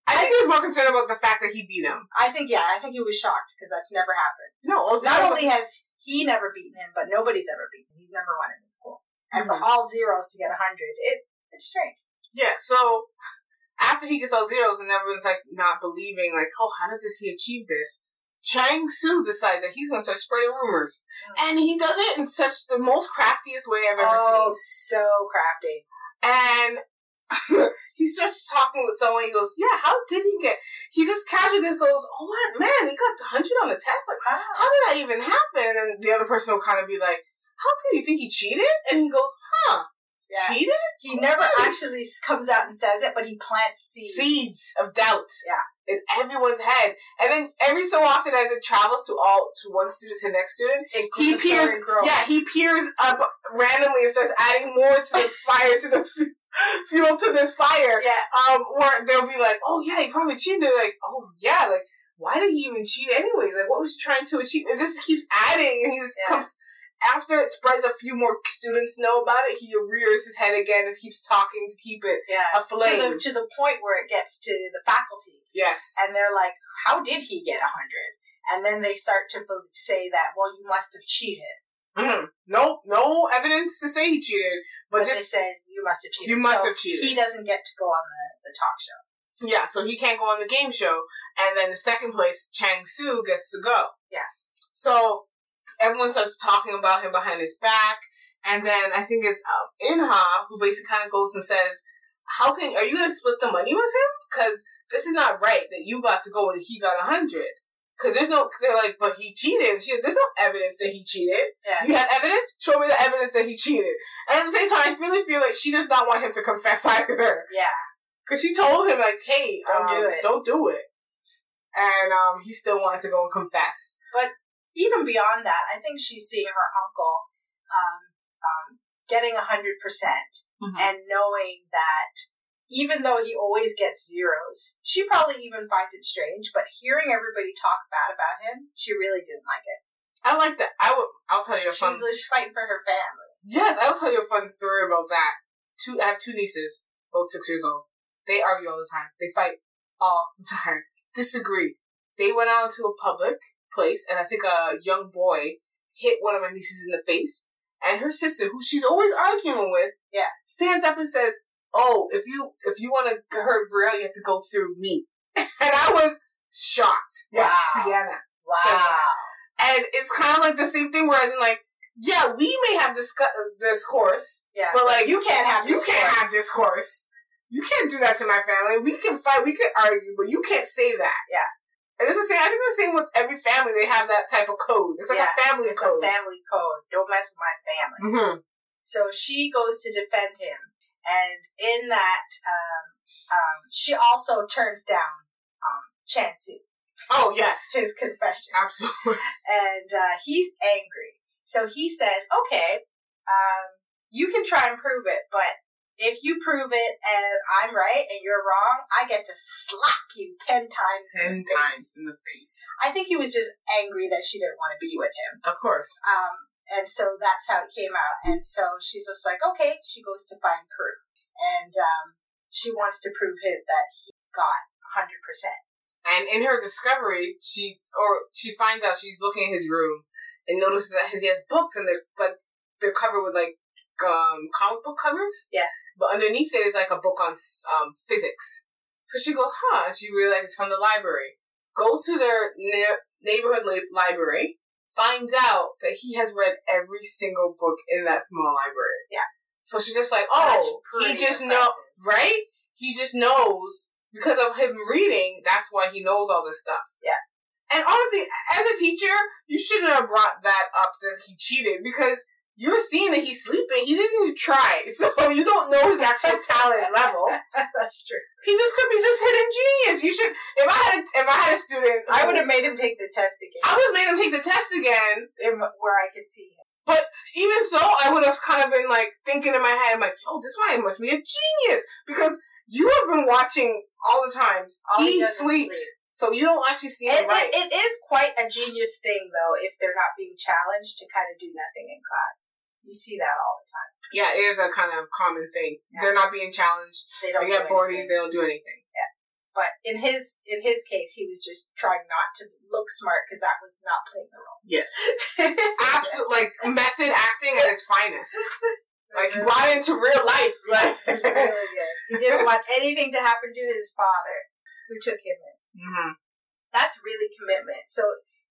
I think he was more concerned about the fact that he beat him. I think, yeah, I think he was shocked because that's never happened. No, also Not only has he never beaten him, but nobody's ever beaten him. He's number one in the school. And for Mhm. all zeros to get a 100, it it's strange. Yeah, so after he gets all zeros and everyone's like not believing, like, oh, how did this he achieve this? Chang Su decides that he's gonna start spreading rumors. And he does it in such the most craftiest way I've ever Oh, seen. so crafty. And he starts talking with someone, he goes, Yeah, how did he get he just casually just goes, Oh what man, he got hundred on the test? Like Wow. how did that even happen? And the other person will kind of be like, How did you think he cheated? And he goes, Huh, Yeah. cheated? He never actually comes out and says it, but he plants seeds. seeds of doubt Yeah. in everyone's head. And then every so often as it travels to all to one student to the next student, It, he peers yeah, he peers up randomly and starts adding more to the fire to the fuel to this fire. Yeah. Um where they'll be like, Oh yeah, he probably cheated. They're like, Oh yeah, like why did he even cheat anyways? Like what was he trying to achieve? And this keeps adding and he just Yeah. comes after it spreads, a few more students know about it. He rears his head again and keeps talking to keep it Yeah. aflame. To the, to the point where it gets to the faculty. yes. and they're like, "How did he get a hundred? And then they start to say that, "Well, you must have cheated." Mm. No, no evidence to say he cheated, but, But, they said you must have cheated. you must So have cheated. He doesn't get to go on the, the talk show. yeah, so he can't go on the game show, and then the second place, Chang Su gets to go. Yeah. So everyone starts talking about him behind his back, and then I think it's um, Inha who basically kind of goes and says, "How can are you going to split the money with him? Because this is not right that you got to go and he got a hundred. Because there's no, they're like, but he cheated. She, there's no evidence that he cheated. Yeah. You have evidence? Show me the evidence that he cheated. And at the same time, I really feel like she does not want him to confess either. Yeah. Because she told him, like, hey, Don't um, do it. Don't do it. And um, he still wanted to go and confess. But even beyond that, I think she's seeing her uncle um, um, getting a hundred percent Mhm. and knowing that even though he always gets zeros, she probably even finds it strange. But hearing everybody talk bad about him, she really didn't like it. I like that. I will, I'll tell you a fun. She was fighting for her family. Yes, I'll tell you a fun story about that. Two, I have two nieces, both six years old. They argue all the time. They fight all the time. Disagree. They went out to a public place, and I think a young boy hit one of my nieces in the face. And her sister, who she's always arguing with, Yeah. stands up and says, "Oh, if you if you want to hurt Brielle, you have to go through me." and I was shocked. Yeah, Wow. Sienna. Wow. And it's kind of like the same thing, whereas in like, yeah, we may have discuss discourse, Yeah. but like you can't have you this can't have discourse. You can't do that to my family. We can fight, we can argue, but you can't say that. Yeah. And it's the same. I think the same with every family. They have that type of code. It's like Yeah, a family It's code. a family code. Don't mess with my family. mm-hmm. So she goes to defend him, and in that, um, um, she also turns down um, Chansu, Oh yes, his confession, absolutely. and uh, he's angry. So he says, okay, um, you can try and prove it, but if you prove it and I'm right and you're wrong, I get to slap you ten times. in Ten the face." times in the face. I think he was just angry that she didn't want to be with him. Of course. Um, and so that's how it came out. And so she's just like, okay, she goes to find proof. And um, she wants to prove it that he got 100%. And in her discovery, she or she finds out she's looking at his room and notices that he has books and they're like they're covered with like um comic book covers, Yes. but underneath it is like a book on um physics. So she goes, huh? And she realizes it's from the library. Goes to their ne- neighborhood li- library, finds out that he has read every single book in that small library. Yeah. So she's just like, oh, he just know, right? He just knows because of him reading. That's why he knows all this stuff. Yeah. And honestly, as a teacher, you shouldn't have brought that up that he cheated because you're seeing that he's sleeping. He didn't even try, so you don't know his actual talent level. that's true. He just could be this hidden genius. You should. If I had, if I had a student, I would have made him take the test again I would have made him take the test again. in, where I could see him. But even so, I would have kind of been like thinking in my head, I'm like, oh, this man must be a genius because you have been watching all the times. All he he sleeps, sleep. So you don't actually see It, right. it, it is quite a genius thing, though, if they're not being challenged to kind of do nothing in class. You see that all the time. yeah, it is a kind of common thing. Yeah. They're not being challenged. They don't They get bored. They don't do anything. Yeah. But in his in his case, he was just trying not to look smart because that was not playing the role. Yes, absolutely. Like method acting at its finest. Like It brought into real life. Like. really good. He didn't want anything to happen to his father, who took him in. hmm That's really commitment. So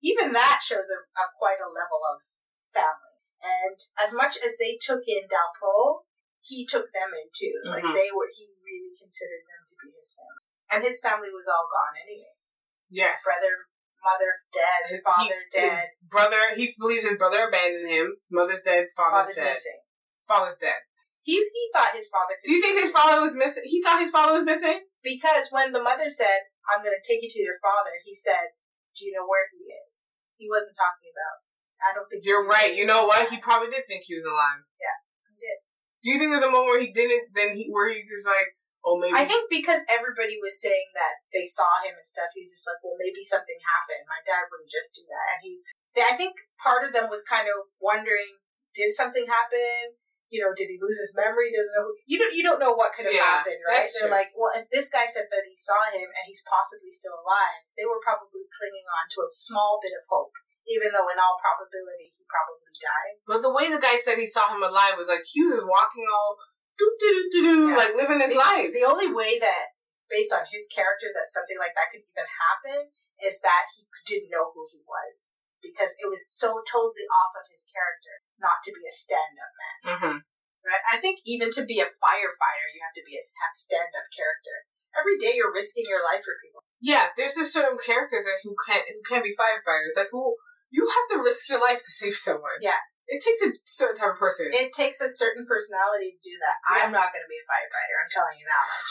even that shows a, a quite a level of family. And as much as they took in Dalpo, he took them in too. It's Like they were, he really considered them to be his family. And his family was all gone anyways. Yes. Brother, mother dead, His- father he- dead, brother, he believes his brother abandoned him. Mother's dead. Father's father dead. missing. Father's dead. He he thought his father Do you think his father was missing? He thought his father was missing. because when the mother said, "I'm going to take you to your father," he said, "Do you know where he is?" He wasn't talking about. I don't think You're right. You know what? He probably did think he was alive. Yeah, he did. Do you think there's a moment where he didn't? Then he where he was like, oh maybe. I think because everybody was saying that they saw him and stuff, he's just like, well, maybe something happened. My dad wouldn't just do that. And he, I think part of them was kind of wondering, did something happen? You know, did he lose his memory? Doesn't know. Who, you don't. You don't know what could have Yeah, happened, right? They're true. like, well, if this guy said that he saw him and he's possibly still alive, they were probably clinging on to a small bit of hope, even though in all probability he probably died. But the way the guy said he saw him alive was like he was just walking all doo doo doo doo, Yeah. like living his the, life. The only way that, based on his character, that something like that could even happen is that he didn't know who he was because it was so totally off of his character not to be a stand-up man. hmm Right? I think even to be a firefighter, you have to be a have stand-up character. Every day you're risking your life for people. Yeah, there's just certain characters that who can't who can't be firefighters. Like who you have to risk your life to save someone. Yeah. It takes a certain type of person. It takes a certain personality to do that. I'm not going to be a firefighter. I'm telling you that much.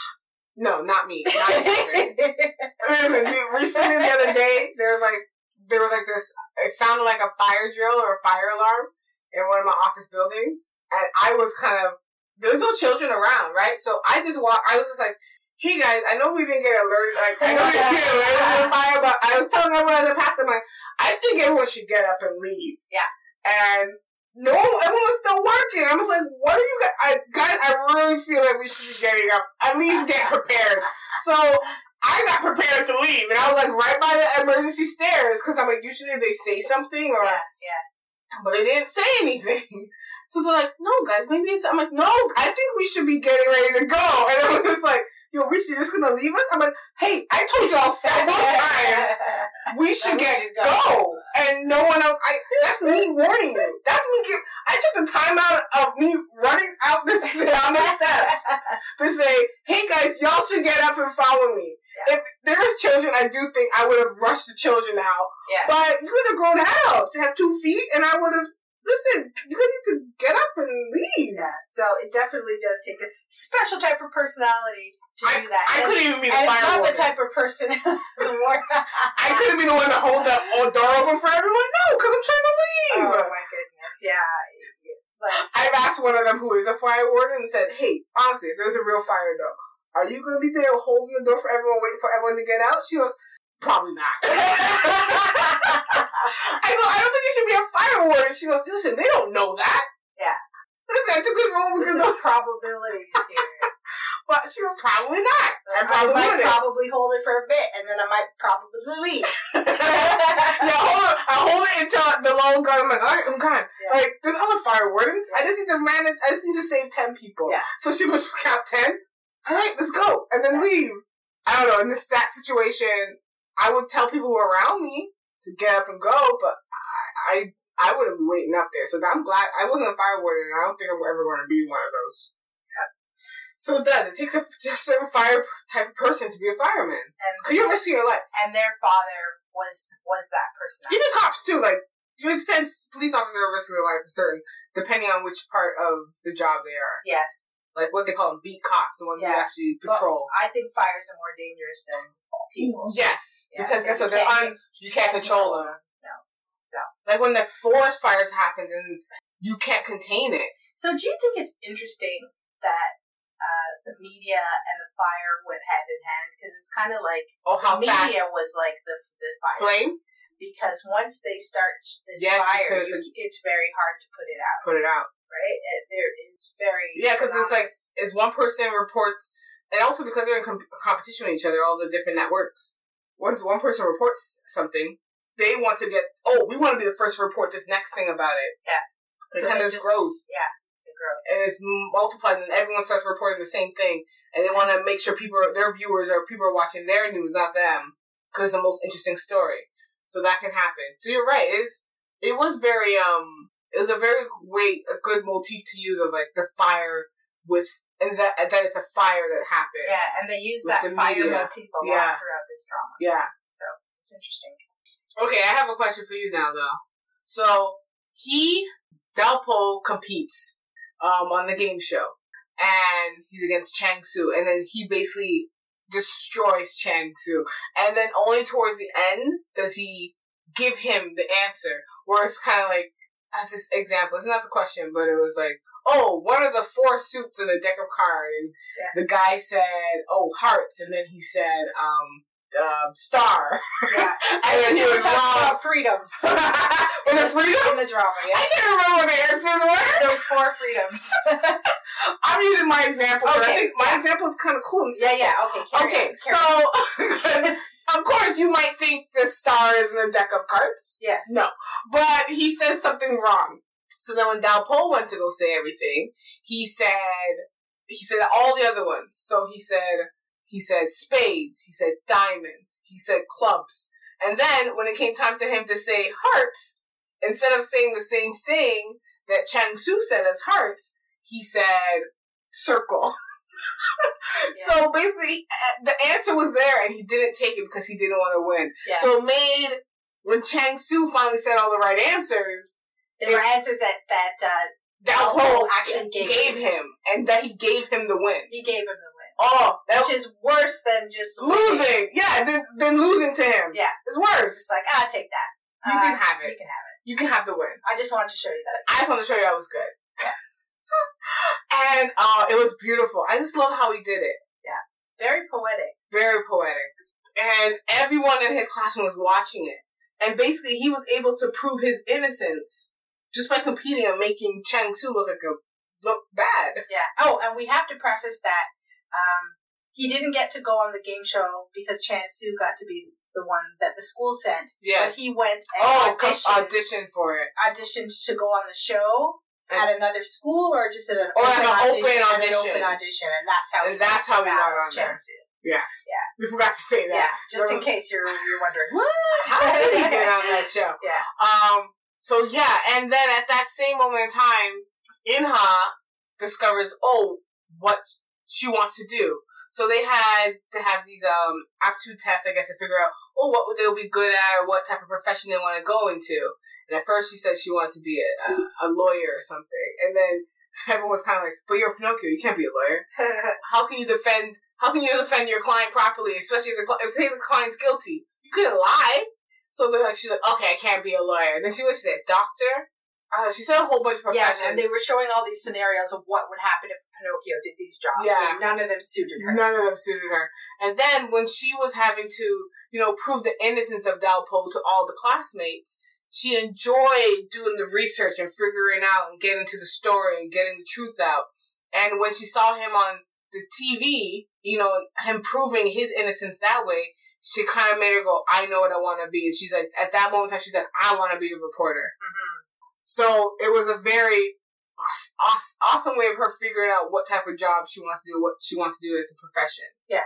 no, not me. Not me. Recently the other day, there was like there was like this. It sounded like a fire drill or a fire alarm in one of my office buildings, and I was kind of there was no children around, right? So I just walked. I was just like, "Hey guys, I know we didn't get alerted. Like I know we didn't get alerted to the fire, but I was telling everyone as I passed, I'm like, I think everyone should get up and leave. Yeah. And no, everyone was still working. I was like, what are you guys? I, guys, I really feel like we should be getting up. At least get prepared. So I got prepared to leave, and I was like right by the emergency stairs because I'm like, usually they say something, or yeah, yeah. but they didn't say anything. So they're like, no, guys, maybe it's. I'm like, no, I think we should be getting ready to go. And I was just like, yo, we should just gonna leave us. I'm like, hey, I told y'all several times we should get should go. go. and no one else. I that's me warning you. That's me. Give, I took the time out of me running out this down the steps to say, hey guys, y'all should get up and follow me. Yeah. If there's children, I do think I would have rushed the children out. Yeah. But you could have grown adults, have two feet, and I would have. Listen, you could need to get up and leave. Yeah, so it definitely does take a special type of personality to I, do that. I And couldn't even be the fire not the type of person. I couldn't be the one to hold the door open for everyone. No, because I'm trying to leave. Oh my goodness! Yeah. Like, I've asked one of them who is a fire warden and said, "Hey, honestly, if there's a real fire though, are you going to be there holding the door for everyone, waiting for everyone to get out?" She goes, "Probably not." I go, "I don't think you should be a fire warden." She goes, "Listen, they don't know that." Yeah. Listen, I took this role because there's of, probabilities here. but she goes, "Probably not." I I might wouldn't. probably hold it for a bit, and then I might probably leave. yeah, hold it. I hold it until the long gun. I'm like, all right, I'm gone. Yeah. Like, there's other fire wardens. I just need to manage. I just need to save ten people. Yeah. So she must count ten. All right, let's go, and then leave. I don't know. In this that situation, I would tell people around me to get up and go, but I I, I wouldn't be waiting up there. So I'm glad I wasn't a fire warden, and I don't think I'm ever going to be one of those. So it does. It takes a, a certain fire type of person to be a fireman. and you're risking your life. and their father was was that person. Even cops too, like you would sense police officers are risking their life certain, depending on which part of the job they are. Yes, Like what they call them, beat cops, the ones who Yeah. actually But patrol. I think fires are more dangerous than people. yes, Yeah, because guess what? They're can't un, you can't control them. No. So, Like when the forest fires happen and you can't contain it. so do you think it's interesting that uh, the media and the fire went hand in hand? Because it's kind of like Oh, how the media was like the the fire. flame? Because once they start this Yes, fire, you, it's very hard to put it out, Put it out. Right? It, there is very Yeah, because it's like is one person reports, and also because they're in com- competition with each other, all the different networks. Once one person reports something, they want to get. Oh, we want to be the first to report this next thing about it. Yeah. It So kind of just- grows. Yeah, it grows. and it's multiplied, and everyone starts reporting the same thing, and they want to make sure people, are, their viewers, or people are watching their news, not them, because it's the most interesting story. So that can happen. So you're right. It's it was very um, it was a very way a good motif to use of like the fire with, and that that it's a fire that happened. Yeah, and they use that the fire media. motif a lot Yeah. throughout this drama. Yeah. So it's interesting. Okay, I have a question for you now, though. So he Dalpo competes um, on the game show, and he's against Chang Su, and then he basically destroys Chang Su, and then only towards the end does he give him the answer, where it's kind of like at this example. It's not the question, but it was like. Oh, what are the four suits in the deck of cards? And Yeah. the guy said, "Oh, hearts," and then he said, "Um, uh, star." Yeah, and then he was talking wrong. about freedoms Was it in freedom? the drama. I can't remember what the answers were. there was four freedoms. I'm using my example, but I Okay, think my example is kind of cool. Yeah, yeah. Okay, Okay, on. so of course you might think the star is in the deck of cards. yes, No, but he says something wrong. So then when Dalpo went to go say everything, he said he said all the other ones. So he said he said spades, he said diamonds, he said clubs. And then when it came time to him to say hearts, instead of saying the same thing that Chang Su said as hearts, he said circle. So basically, uh, the answer was there, and he didn't take it because he didn't want to win. yeah. So it made when Chang Su finally said all the right answers, there were answers that that uh, Dalpo Dalpo actually gave him, and that he gave him the win. he gave him the win, Oh, that which is worse than just losing. Yeah, than, then losing to him. Yeah. it's It's worse. just like ah, take that. You Uh, can have it. You can have it. You can have the win. I just wanted to show you that. I just want to show you I was good. And uh, it was beautiful. I just love how he did it. Yeah, very poetic. Very poetic. And everyone in his classroom was watching it. And basically, he was able to prove his innocence just by competing and making Chang Su look like a look bad. Yeah. Oh, and we have to preface that um, he didn't get to go on the game show because Chan Su got to be the one that the school sent. Yeah. But he went and Oh, auditioned, audition for it. auditioned to go on the show at another school or just at an Or open, an open audition, an open audition, and that's how And he that's how he got on there. Yes. Yeah. We forgot to say Yeah, that. just in case you're you're wondering what. How did he get on that show? Yeah. Um. So yeah, and then at that same moment in time, Inha discovers, oh, what she wants to do. So they had to have these um aptitude tests, I guess, to figure out, oh, what would they'll be good at, or what type of profession they want to go into. And at first, she said she wanted to be a, a, a lawyer or something, and then everyone was kind of like, "But you're Pinocchio, you can't be a lawyer. How can you defend? How can you defend your client properly, especially if the, cli- if say the client's guilty? You couldn't lie." So they're like, she's like, "Okay, I can't be a lawyer." And then she was, she said, "Doctor." Uh, she said a whole bunch of Yeah, professions. and they were showing all these scenarios of what would happen if Pinocchio did these jobs. Yeah. none of them suited her. None of them suited her. And then when she was having to, you know, prove the innocence of Dalpo to all the classmates, she enjoyed doing the research and figuring out and getting to the story and getting the truth out. And when she saw him on the TV, you know, him proving his innocence that way, she kind of made her go, I know what I want to be. And she's like, at that moment she's like, I want to be a reporter. Mhm. So it was a very awes- awes- awesome way of her figuring out what type of job she wants to do, what she wants to do as a profession. Yeah.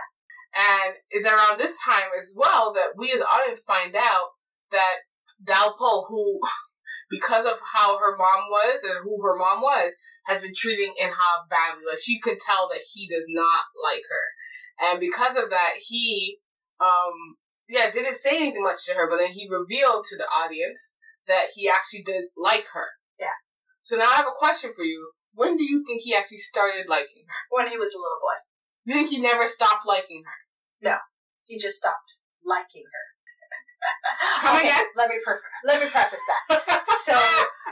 And it's around this time as well that we as audience find out that Dalpo, who, because of how her mom was and who her mom was, has been treating Inha badly. Like she could tell that he does not like her. And because of that, he, um, yeah, didn't say anything much to her, but then he revealed to the audience that he actually did like her. Yeah. So now I have a question for you. When do you think he actually started liking her? When he was a little boy, You think he never stopped liking her? No, he just stopped liking her. Come Okay, again? Let me pref- let me preface that. so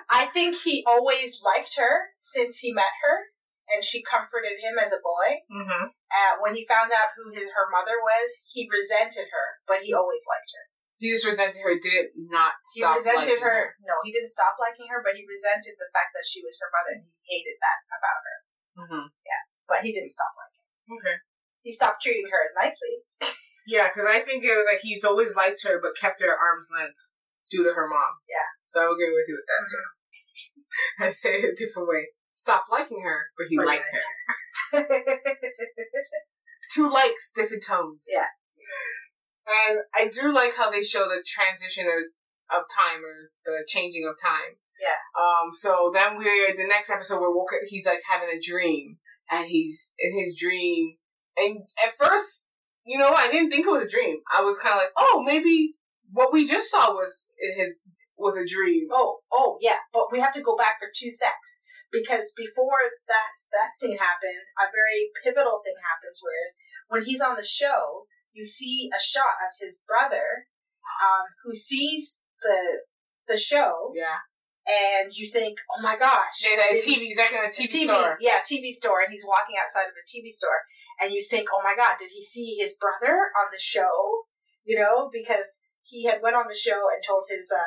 I think he always liked her since he met her, and she comforted him as a boy. Mm-hmm. Uh, when he found out who his, her mother was, he resented her, but he always liked her. He just resented her, did not He stop He resented liking her. No, he didn't stop liking her, but he resented the fact that she was her mother, and he hated that about her. Mm-hmm. But he didn't stop liking. her. Okay. He stopped treating her as nicely. Yeah, because I think it was like he's always liked her, but kept her at arm's length due to her mom. Yeah. So I would agree with you with that too. I say it a different way. Stopped liking her, but he But liked her. Two likes, different tones. Yeah. And I do like how they show the transition of, of time or the changing of time. Yeah. Um. So then we're the next episode. We're woke. He's like having a dream, and he's in his dream. And at first, you know, I didn't think it was a dream. I was kind of like, oh, maybe what we just saw was it his was a dream. Oh, oh, yeah. But we have to go back for two secs because before that that scene happened, a very pivotal thing happens. Whereas when he's on the show, you see a shot of his brother, um, who sees the the show, Yeah. and you think, "Oh my gosh!" Yeah, that TV. Like in a TV, TV, store. yeah, TV store, and he's walking outside of a TV store, and you think, "Oh my God, did he see his brother on the show?" You know, because he had went on the show and told his uh,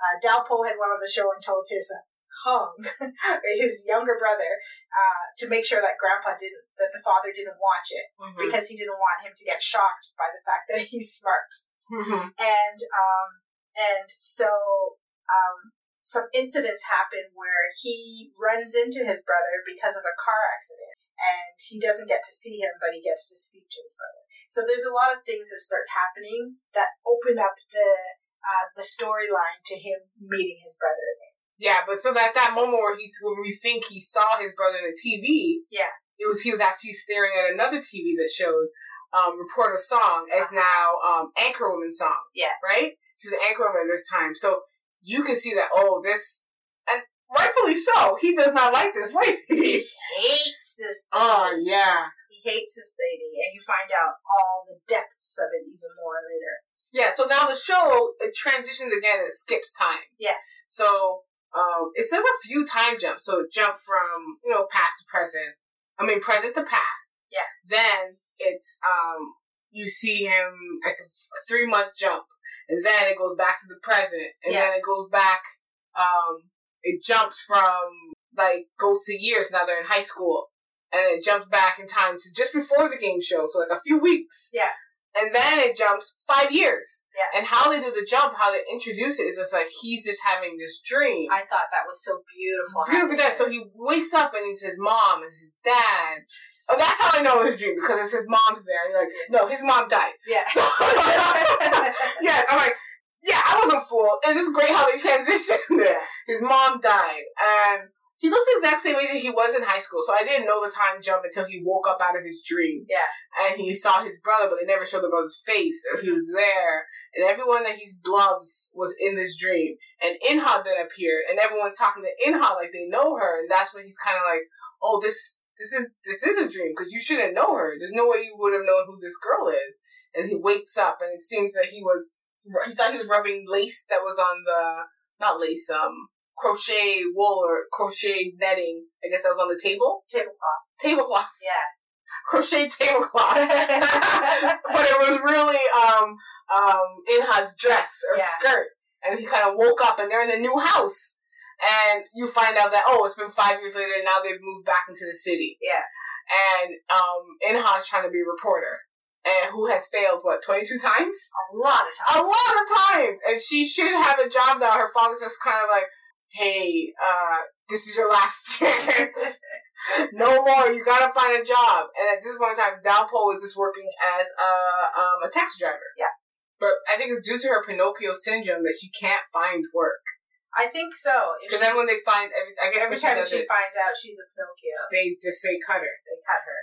uh Dalpo had went on the show and told his uh, Hyung, his younger brother, uh, to make sure that Grandpa didn't, that the father didn't watch it Mhm. because he didn't want him to get shocked by the fact that he's smart Mhm. and um and so um some incidents happen where he runs into his brother because of a car accident and he doesn't get to see him but he gets to speak to his brother so there's a lot of things that start happening that open up the uh, the storyline to him meeting his brother again Yeah, but so that that moment where he when we think he saw his brother in the TV, Yeah. it was he was actually staring at another TV that showed um, reporter Song as Uh-huh. now um, Anchorwoman Song, yes right? She's an Anchorwoman this time, so you can see that. Oh, this and rightfully so. He does not like this lady. He hates this oh yeah, he hates this lady and you find out all the depths of it even more later yeah. So now the show it transitions again. It skips time. yes So um, it says a few time jumps. So it jumped from you know past to present. I mean present to past. Yeah. Then it's um you see him like a three month jump, and then it goes back to the present, and Yeah. then it goes back. Um, it jumps from like goes to years. Now they're in high school, and it jumps back in time to just before the game show. So like a few weeks. Yeah. And then it jumps five years. Yeah. And how they do the jump, how they introduce it is just like he's just having this dream. I thought that was so beautiful. Beautiful dad. So he wakes up and it's his mom and his dad. Oh, that's how I know it's a dream because it's his mom's there. And you're like, no, his mom died. yeah. So, yeah, I'm like, yeah, I wasn't fooled. It's just great how they transitioned it. His mom died, and he looks the exact same age as he was in high school. So I didn't know the time jump until he woke up out of his dream. Yeah. and he saw his brother, but they never showed the brother's face, or he was there, and everyone that he loves was in this dream. And Inha then appeared, and everyone's talking to Inha like they know her, and that's when he's kind of like, oh, this. This is this is a dream because you shouldn't know her. There's no way you would have known who this girl is. And he wakes up, and it seems that he was he thought he was rubbing lace that was on the not lace um crochet wool or crochet netting. I guess that was on the table. Tablecloth. Tablecloth. Yeah. Crochet tablecloth. but it was really um um Inha's dress or Yeah. skirt. And he kind of woke up and they're in a new house. And you find out that, oh, it's been five years later and now they've moved back into the city. Yeah. And um Inha's trying to be a reporter. And who has failed, what, 22 times? A lot of times. a lot of times. And she should have a job now. Her father's just kind of like, hey, uh, this is your last chance. no more. You gotta find a job. And at this point in time, Dalpo is just working as a, um, a taxi driver. Yeah. But I think it's due to her Pinocchio syndrome that she can't find work. I think so. Because then when they find, every, I guess every she time she it, finds out she's a Pinocchio, they just say cut her. they cut her.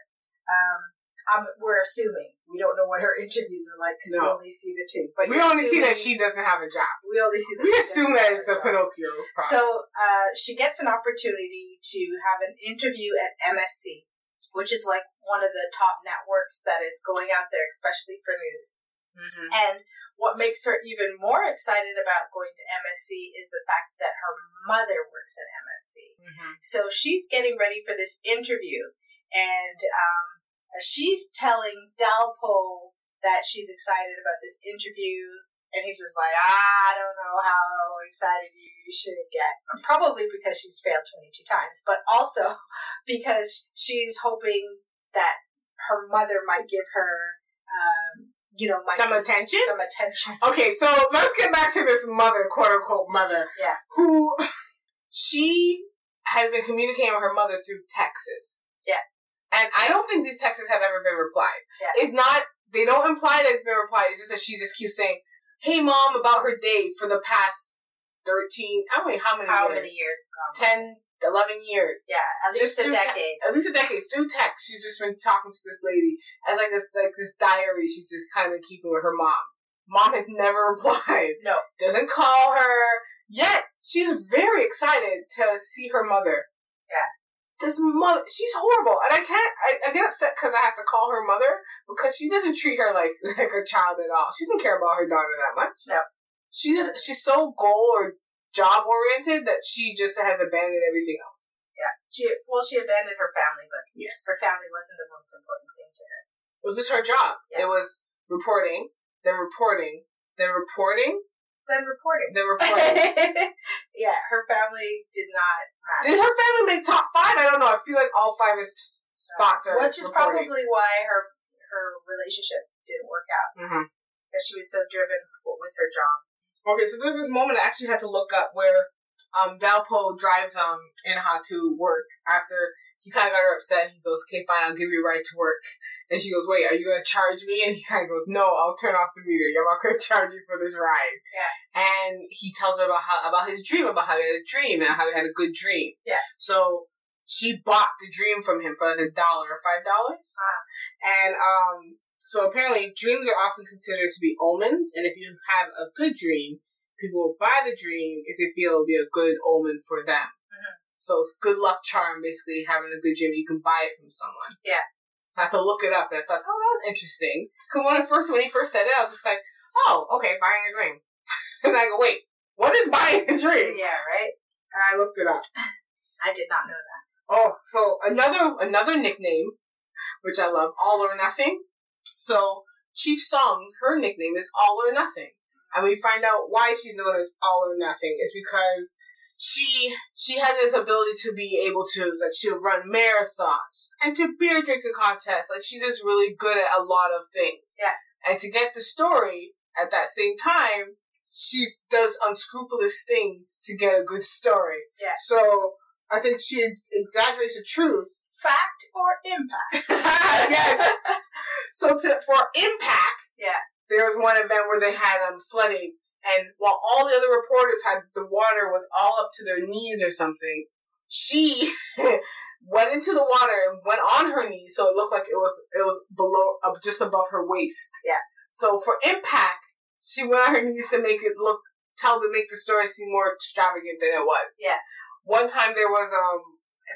Um, um, we're assuming. We don't know what her interviews are like because we only see the two. But We only see that she doesn't have a job. We only see that We assume that it's the job. Pinocchio problem. So uh, she gets an opportunity to have an interview at MSC, which is like one of the top networks that is going out there, especially for news. Mhm. And what makes her even more excited about going to MSC is the fact that her mother works at MSC. Mhm. So she's getting ready for this interview, and um, she's telling Dalpo that she's excited about this interview, and he's just like, "Ah, I don't know how excited you should get. Probably because she's failed 22 times, but also because she's hoping that her mother might give her, um, you know, Some attention? Some attention. Okay, so let's get back to this mother, quote unquote mother. Yeah. Who she has been communicating with her mother through texts. Yeah. And I don't think these texts have ever been replied. Yeah. It's not they don't imply that it's been replied, it's just that she just keeps saying, Hey mom about her day for the past thirteen I don't know how many How years. many years? 10, 11 years. Yeah, at least Just a through te- decade. At least a decade through text. She's just been talking to this lady as like this like this diary. She's just kind of keeping with her mom. Mom has never replied. No. doesn't call her yet. She's very excited to see her mother. Yeah. This mother, she's horrible, and I can't. I, I get upset because I have to call her mother because she doesn't treat her like like a child at all. She doesn't care about her daughter that much. No. She just she's so goal or job oriented that she just has abandoned everything else. Yeah. She well, she abandoned her family, but Yes. her family wasn't the most important thing to her. It was just her job. Yeah. It was reporting, then reporting, then reporting, Then reporting. then reporting. yeah, her family did not matter. Did her family make top five? I don't know. I feel like all five is spots are Which is reporting. probably why her her relationship didn't work out Mhm. because she was so driven with her job. Okay, so there's this moment I actually had to look up where um Dalpo drives um Inha to work after he kind of got her upset. He goes, "Okay, fine, I'll give you a ride to work." And she goes, "Wait, are you gonna charge me?" And he kind of goes, "No, I'll turn off the meter. I'm not gonna charge you for this ride." Yeah. And he tells her about how about his dream, about how he had a dream and how he had a good dream. Yeah. So she bought the dream from him for like a dollar or five dollars. Ah. And um, so apparently dreams are often considered to be omens, and if you have a good dream, people will buy the dream if they feel it'll be a good omen for them. Mhm. So it's good luck charm, basically having a good dream. You can buy it from someone. Yeah. So I had to look it up, and I thought, oh, that was interesting. Because when I first, when he first said it, I was just like, oh, okay, buying a dream. and I go, wait, what is buying a dream? Yeah, right. And I looked it up. I did not know that. Oh, so another another nickname, which I love, All or Nothing. So Chief Song, her nickname is All or Nothing, and we find out why she's known as All or Nothing is because she she has this ability to be able to like she'll run marathons and to beer drinking contests. Like she's just really good at a lot of things. Yeah. And to get the story at that same time, she does unscrupulous things to get a good story. Yeah. So I think she exaggerates the truth. Fact or impact? Yes. So to for impact, Yeah. there was one event where they had um flooding, and while all the other reporters had the water was all up to their knees or something, she went into the water and went on her knees, so it looked like it was it was below uh, just above her waist. Yeah. So for impact, she went on her knees to make it look tell to make the story seem more extravagant than it was Yes. one time there was um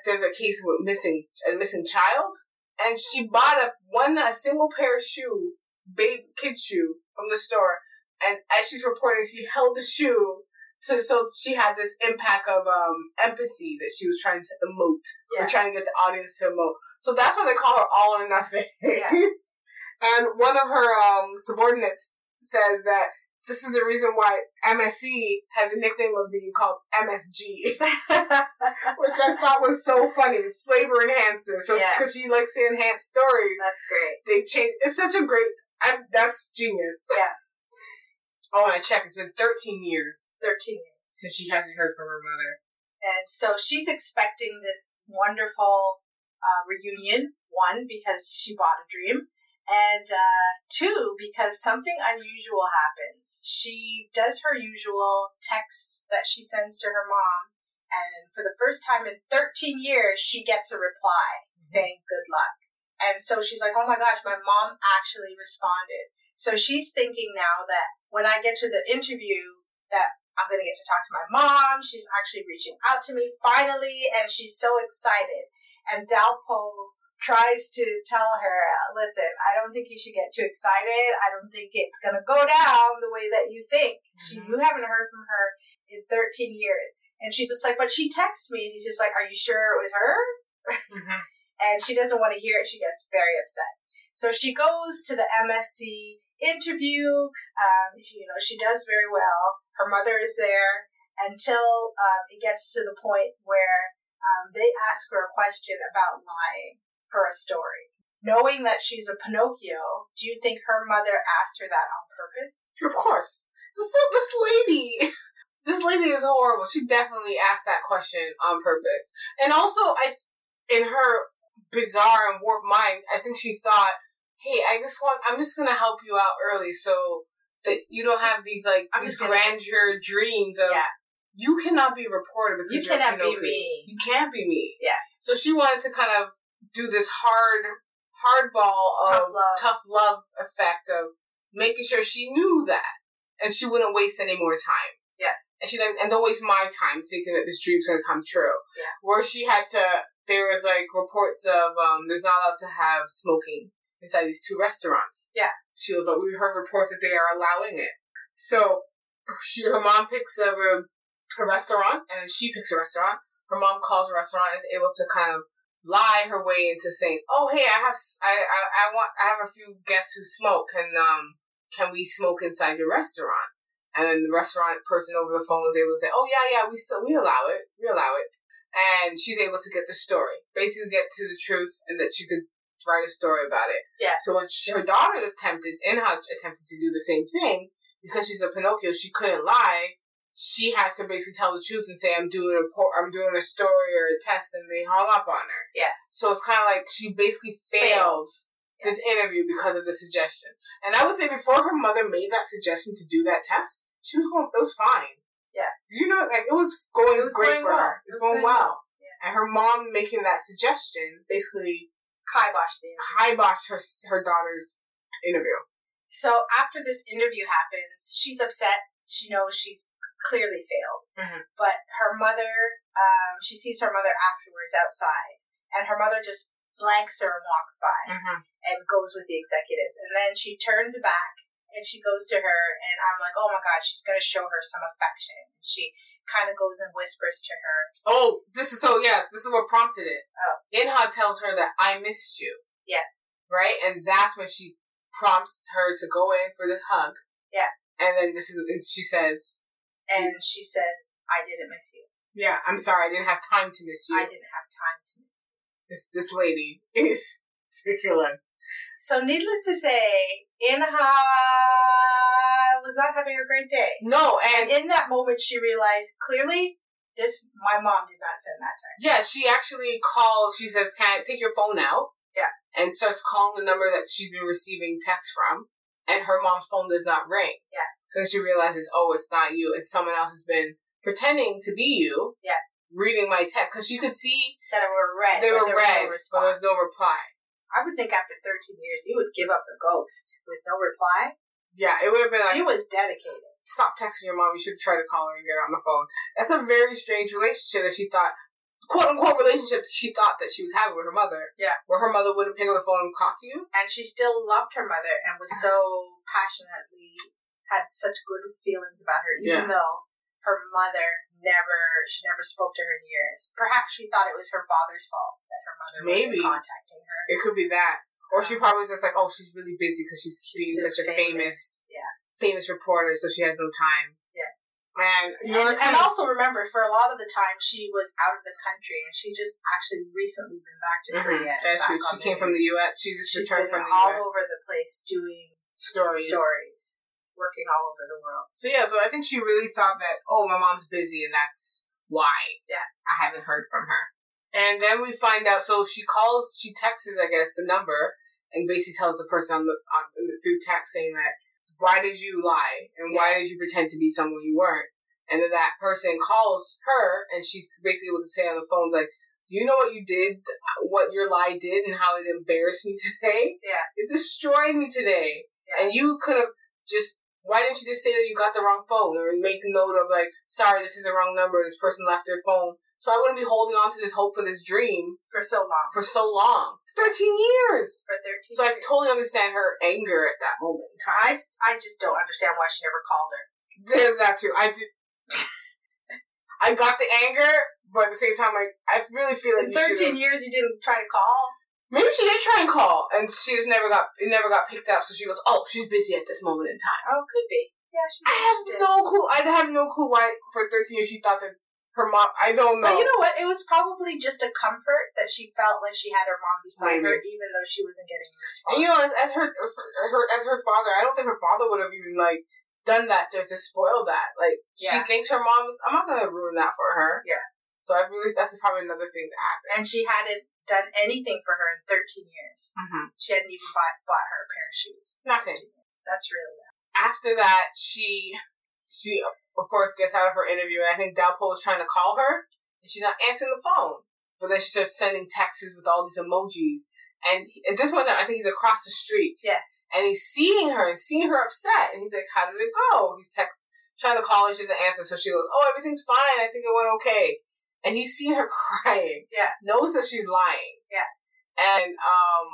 there's a case with missing a missing child and she bought a one a single pair of shoe babe kid shoe from the store and as she's reporting she held the shoe So, so she had this impact of um, empathy that she was trying to emote, Yeah. or trying to get the audience to emote. So that's why they call her all or nothing. Yeah. and one of her um, subordinates says that this is the reason why MSC has a nickname of being called MSG, which I thought was so funny. Flavor enhancer, because Yeah. she likes to enhance stories. That's great. They change. It's such a great. I, that's genius. Yeah. Oh, and I checked. It's been 13 years 13 years. since she hasn't heard from her mother. And so she's expecting this wonderful uh, reunion. One, because she bought a dream. And uh, two, because something unusual happens. She does her usual texts that she sends to her mom. And for the first time in 13 years, she gets a reply saying good luck. And so she's like, oh my gosh, my mom actually responded. So she's thinking now that when I get to the interview, that I'm going to get to talk to my mom. She's actually reaching out to me finally, and she's so excited. And Dalpo tries to tell her, listen, I don't think you should get too excited. I don't think it's going to go down the way that you think. She, Mhm. you haven't heard from her in 13 years. And she's just like, but she texts me. And he's just like, are you sure it was her? Mm-hmm. and she doesn't want to hear it. She gets very upset. So she goes to the MSC interview. Um, you know, she does very well. Her mother is there until um, it gets to the point where um, they ask her a question about lying for a story. Knowing that she's a Pinocchio, do you think her mother asked her that on purpose? Of course. This, this lady, this lady is horrible. She definitely asked that question on purpose. And also, I, in her bizarre and warped mind, I think she thought, hey, I just want, I'm just gonna help you out early so that you don't have these, like, I'm these gonna- dreams of, Yeah. you cannot be reported because You you're cannot be me. You can't be me. Yeah. So she wanted to kind of do this hard, hardball of Tough love. tough love effect of making sure she knew that, and she wouldn't waste any more time. Yeah. And she like, and don't waste my time thinking that this dream's gonna come true. Yeah. Where she had to, there was like reports of um, there's not allowed to have smoking inside these two restaurants. Yeah. She, but we heard reports that they are allowing it. So she, her mom picks a, a restaurant, and she picks a restaurant. Her mom calls a restaurant and is able to kind of lie her way into saying, "Oh, hey, I have, I, I, I want, I have a few guests who smoke. Can, um, can we smoke inside your restaurant?" And then the restaurant person over the phone was able to say, "Oh, yeah, yeah, we still, we allow it, we allow it." And she's able to get the story, basically get to the truth, and that she could write a story about it. Yeah. So when she, her daughter attempted, Inha attempted to do the same thing, because she's a Pinocchio, she couldn't lie. She had to basically tell the truth and say, "I'm doing a, por- I'm doing a story or a test," and they hung up on her. Yes. So it's kind of like she basically failed this interview because of the suggestion. And I would say before her mother made that suggestion to do that test, she was going. It was fine. Yeah. You know, like it was going It was great going for well. her. It It was, was going going well. Yeah. And her mom making that suggestion basically Kibosh the interview. kiboshed her her daughter's interview. So after this interview happens, she's upset. She knows she's clearly failed. Mhm. But her mother, um, she sees her mother afterwards outside, and her mother just blanks her and walks by Mm-hmm. and goes with the executives. And then she turns back and she goes to her, and I'm like, oh my god, she's going to show her some affection. And she kind of goes and whispers to her, Oh, this is so. Yeah, this is what prompted it. Oh. Inha tells her that I missed you, yes, right? And that's when she prompts her to go in for this hug. Yeah. And then this is, and she says, and she says, I didn't miss you. "Yeah, I'm sorry, I didn't have time to miss you." I didn't have time to miss you. this this lady is ridiculous. So, needless to say, Inha was not having a great day. No, and And in that moment, she realized clearly this my mom did not send that text. yeah, she actually calls. She says, "Can I take your phone out?" Yeah. and starts calling the number that she's been receiving text from, and her mom's phone does not ring. Yeah. So she realizes, oh, it's not you. It's someone else who's been pretending to be you. Yeah. reading my text because she could see That it were read. they were there was no but there was no reply. I would think after 13 years, you would give up the ghost with no reply. Yeah, it would have been like, she was dedicated. stop texting your mom. You should try to call her and get her on the phone. That's a very strange relationship that she thought, quote unquote relationship she thought that she was having with her mother. Yeah. Where her mother wouldn't pick up the phone and talk to you. And she still loved her mother and was so passionately, had such good feelings about her, even Yeah. though her mother never she never spoke to her in years. Perhaps she thought it was her father's fault that her mother Maybe. wasn't contacting her. It could be that. Or she probably was just like, oh, she's really busy because she's, She's being so such a famous, famous. Yeah. famous reporter, so she has no time. Yeah. And you know, and, and also remember, for a lot of the time, she was out of the country, and she just actually recently been back to Mhm. Korea. back true. She came from the. U.S. She just She's returned from the all U.S. over the place doing stories. stories, working all over the world. So yeah, so I think she really thought that, oh, my mom's busy, and that's why. Yeah. I haven't heard from her. And then we find out. So she calls, she texts, I guess, the number, and basically tells the person on the on, through text saying that, why did you lie, and why did you pretend to be someone you weren't? And then that person calls her, and she's basically able to say on the phone, like, do you know what you did, what your lie did, and how it embarrassed me today? Yeah. It destroyed me today. Yeah. And you could have just, why didn't you just say that you got the wrong phone or make note of like, sorry, this is the wrong number, this person left their phone. So I wouldn't be holding on to this hope for this dream For so long, for so long. 13 years! for thirteen. So I totally understand her anger at that moment in time. I, I just don't understand why she never called her. There's that too. I did. I got the anger, but at the same time, like I really feel like In thirteen years, you didn't try to call. Maybe she did try and call, and she just never got it. Never got picked up. So she goes, "Oh, she's busy at this moment in time." Oh, could be. Yeah, she, I have no clue. I have no clue why for 13 years she thought that her mom. I don't know. But you know what? It was probably just a comfort that she felt like she had her mom beside her, even though she wasn't getting a And you know, as, as her, her as her father, I don't think her father would have even like done that to to spoil that. Like she thinks her mom is. I'm not gonna ruin that for her. Yeah. So I really that's probably another thing that happened. and she hadn't done anything for her in 13 years. Mm-hmm. She hadn't even bought, bought her a pair of shoes. Nothing. That's really bad. After that, she she of course gets out of her interview, and I think Dalpo is trying to call her, and she's not answering the phone. But then she starts sending texts with all these emojis. And at this point, I think he's across the street. Yes. and he's seeing her and seeing her upset. And he's like, How did it go? He's text trying to call her, she doesn't answer. So she goes, Oh, everything's fine. I think it went okay. And he's seeing her crying. Yeah. Knows that she's lying. Yeah. And um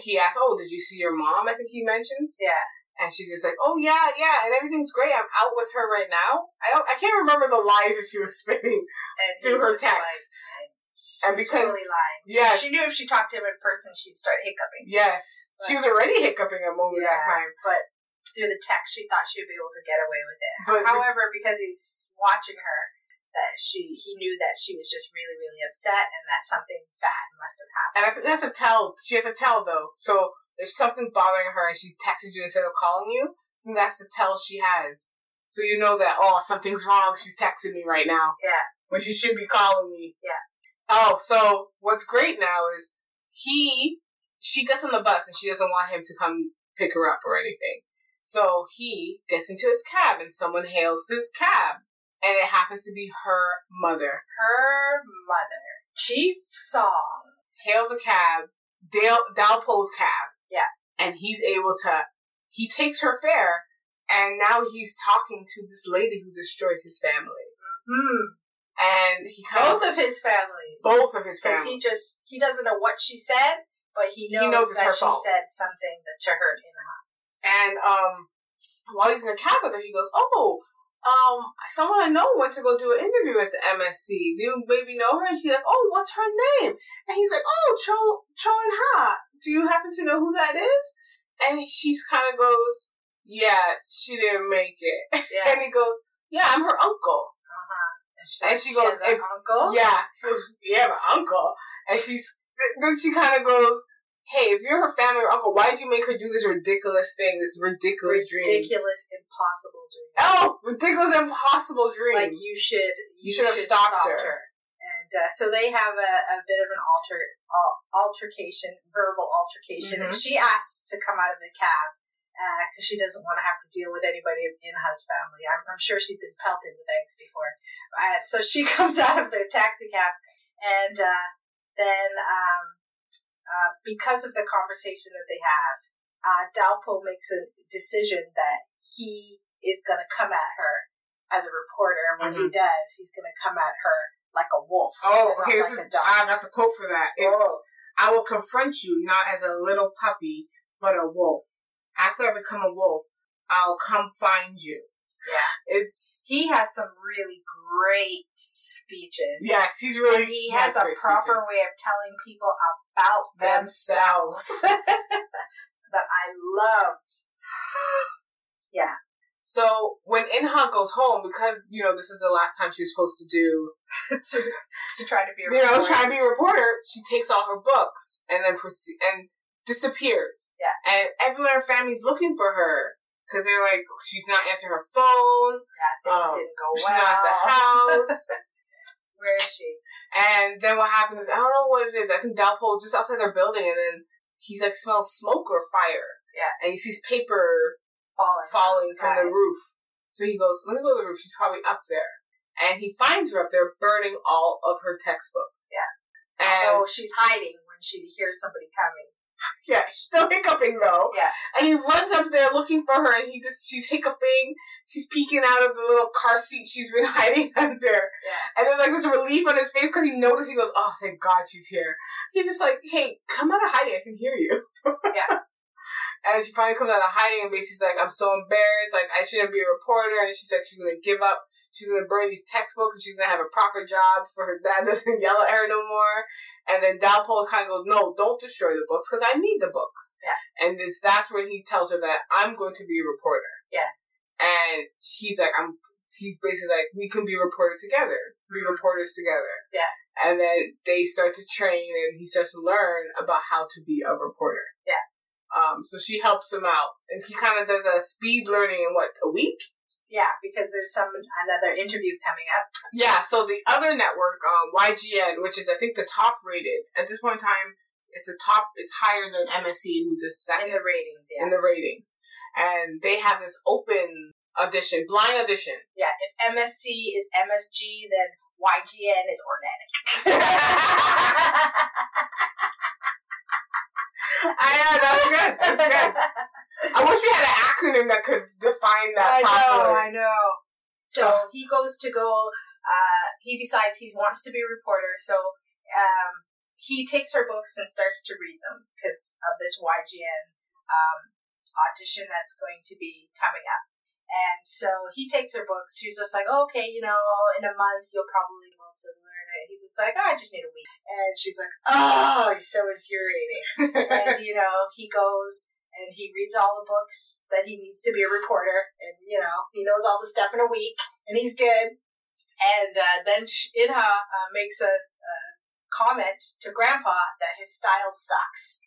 he asks, Oh, did you see your mom? I think he mentions. Yeah. And she's just like, Oh yeah, yeah, and everything's great. I'm out with her right now. I don't I can't remember the lies that she was spitting And he's her text. Like, And because- really lying. yeah, She knew if she talked to him in person, she'd start hiccuping. yes. She was already hiccuping at a moment that time. But through the text, she thought she'd be able to get away with it. But However, because he's watching her, that she he knew that she was just really really upset and that something bad must have happened. And I think that's a tell. She has a tell though. So if something's bothering her and she texted you instead of calling you, then that's the tell she has. So you know that oh something's wrong. She's texting me right now. Yeah. When she should be calling me. Yeah. Oh, so what's great now is he she gets on the bus and she doesn't want him to come pick her up or anything. So he gets into his cab and someone hails his cab. And it happens to be her mother. Her mother, Chief Song. hails a cab, Dale Dalpo's cab. Yeah. And he's able to he takes her fare and now he's talking to this lady who destroyed his family. Hmm. And he Both of of his family. both of his family. Because he just he doesn't know what she said, but he knows, knows that she fault. said something that to hurt him. And um while he's in the cab with her, he goes, Oh, um, someone I know went to go do an interview at the MSC. Do you maybe know her? And she's like, Oh, what's her name? And he's like, Oh, Cho Chon Ha. Do you happen to know who that is? And she's kind of goes, Yeah, she didn't make it. Yeah. And he goes, Yeah, I'm her uncle. Uh-huh. And she goes, has an if- uncle. Yeah. She goes, Yeah, my uncle. And she's then she kind of goes, Hey, if you're her family or uncle, why did you make her do this ridiculous thing, this ridiculous dream? ridiculous, impossible dream. Oh, ridiculous, impossible dream. Like you should, You should have stopped her. And uh, so they have a, a bit of an alter al- altercation, verbal altercation, and Mhm. she asks to come out of the cab because she doesn't want to have to deal with anybody in Hu's family. I'm, I'm sure she's been pelted with eggs before. Uh, so she comes out of the taxi cab, and uh, then um, uh, because of the conversation that they have, uh, Dalpo makes a decision that he is going to come at her as a reporter. And when he does, he's going to come at her like a wolf. Mm-hmm. oh, okay, like a dog. I got the quote for that. It's, Oh. I will confront you not as a little puppy, but a wolf. After I become a wolf, I'll come find you. Yeah. It's He has some really great speeches. yes, he's really and he has a great proper speeches. way of telling people about themselves that I loved. Yeah. So when Inha goes home, because you know this is the last time she's supposed to do, to, to try to be a you know, reporter. try to be a reporter, she takes all her books and then proceed and disappears. Yeah. and everyone in her family's looking for her because they're like, she's not answering her phone. Yeah, things um, didn't go well. She's not at the house. Where is she? And then what happens? I don't know what it is. I think Dalpo's just outside their building, and then he's like smells smoke or fire. Yeah. And he sees paper Falling. falling from the roof. So he goes, "Let me go to the roof. She's probably up there." And he finds her up there, burning all of her textbooks. Yeah. And Oh, she's hiding when she hears somebody coming. yeah, she's still hiccuping though. Yeah. And he runs up there looking for her, and he just she's hiccuping. She's peeking out of the little car seat she's been hiding under. Yeah. And there's like this relief on his face because he noticed. He goes, "Oh, thank God she's here." He's just like, "Hey, come out of hiding. I can hear you." Yeah. And she finally comes out of hiding, and basically like, "I'm so embarrassed. Like, I shouldn't be a reporter." And she's like, she's gonna give up. She's gonna burn these textbooks, and she's gonna have a proper job for her dad doesn't yell at her no more. And then Dalpo kind of goes, "No, don't destroy the books because I need the books." Yeah. And it's that's when he tells her that I'm going to be a reporter. Yes. And he's like, I'm, he's basically like, we can be reporters together, be reporters together. Yeah. And then they start to train and he starts to learn about how to be a reporter. Yeah. Um, so she helps him out and he kind of does a speed learning in what, a week? Yeah, because there's some another interview coming up. Yeah. So the other network, um, YGN, which is I think the top rated at this point in time, it's a top, it's higher than MSC, who's a second In the ratings, yeah. in the ratings, And they have this open audition, blind audition. yeah, if MSC is MSG, then YGN is organic. I know, that's good. That's good. I wish we had an acronym that could define that I know. I know. So he goes to go. Uh, he decides he wants to be a reporter. So um, he takes her books and starts to read them because of this YGN um, audition that's going to be coming up. And so he takes her books. She's just like, okay, you know, in a month you'll probably want to learn it. He's just like, oh, I just need a week. And she's like, oh, you're so infuriating and you know he goes and he reads all the books that he needs to be a reporter and you know he knows all the stuff in a week and he's good. And uh, then inha uh, makes a, a comment to grandpa that his style sucks.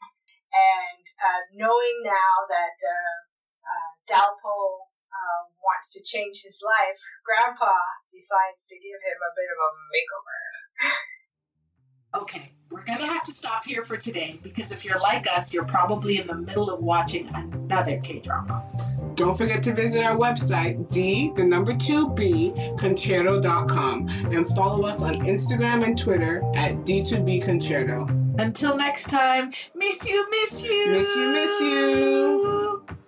And uh, knowing now that uh, uh, dalpo uh, wants to change his life grandpa decides to give him a bit of a makeover Okay, we're gonna have to stop here for today because if you're like us, you're probably in the middle of watching another K drama. Don't forget to visit our website, D, the number two B, concerto.com, and follow us on Instagram and Twitter at D2B Concerto. Until next time, miss you, miss you. Miss you, miss you.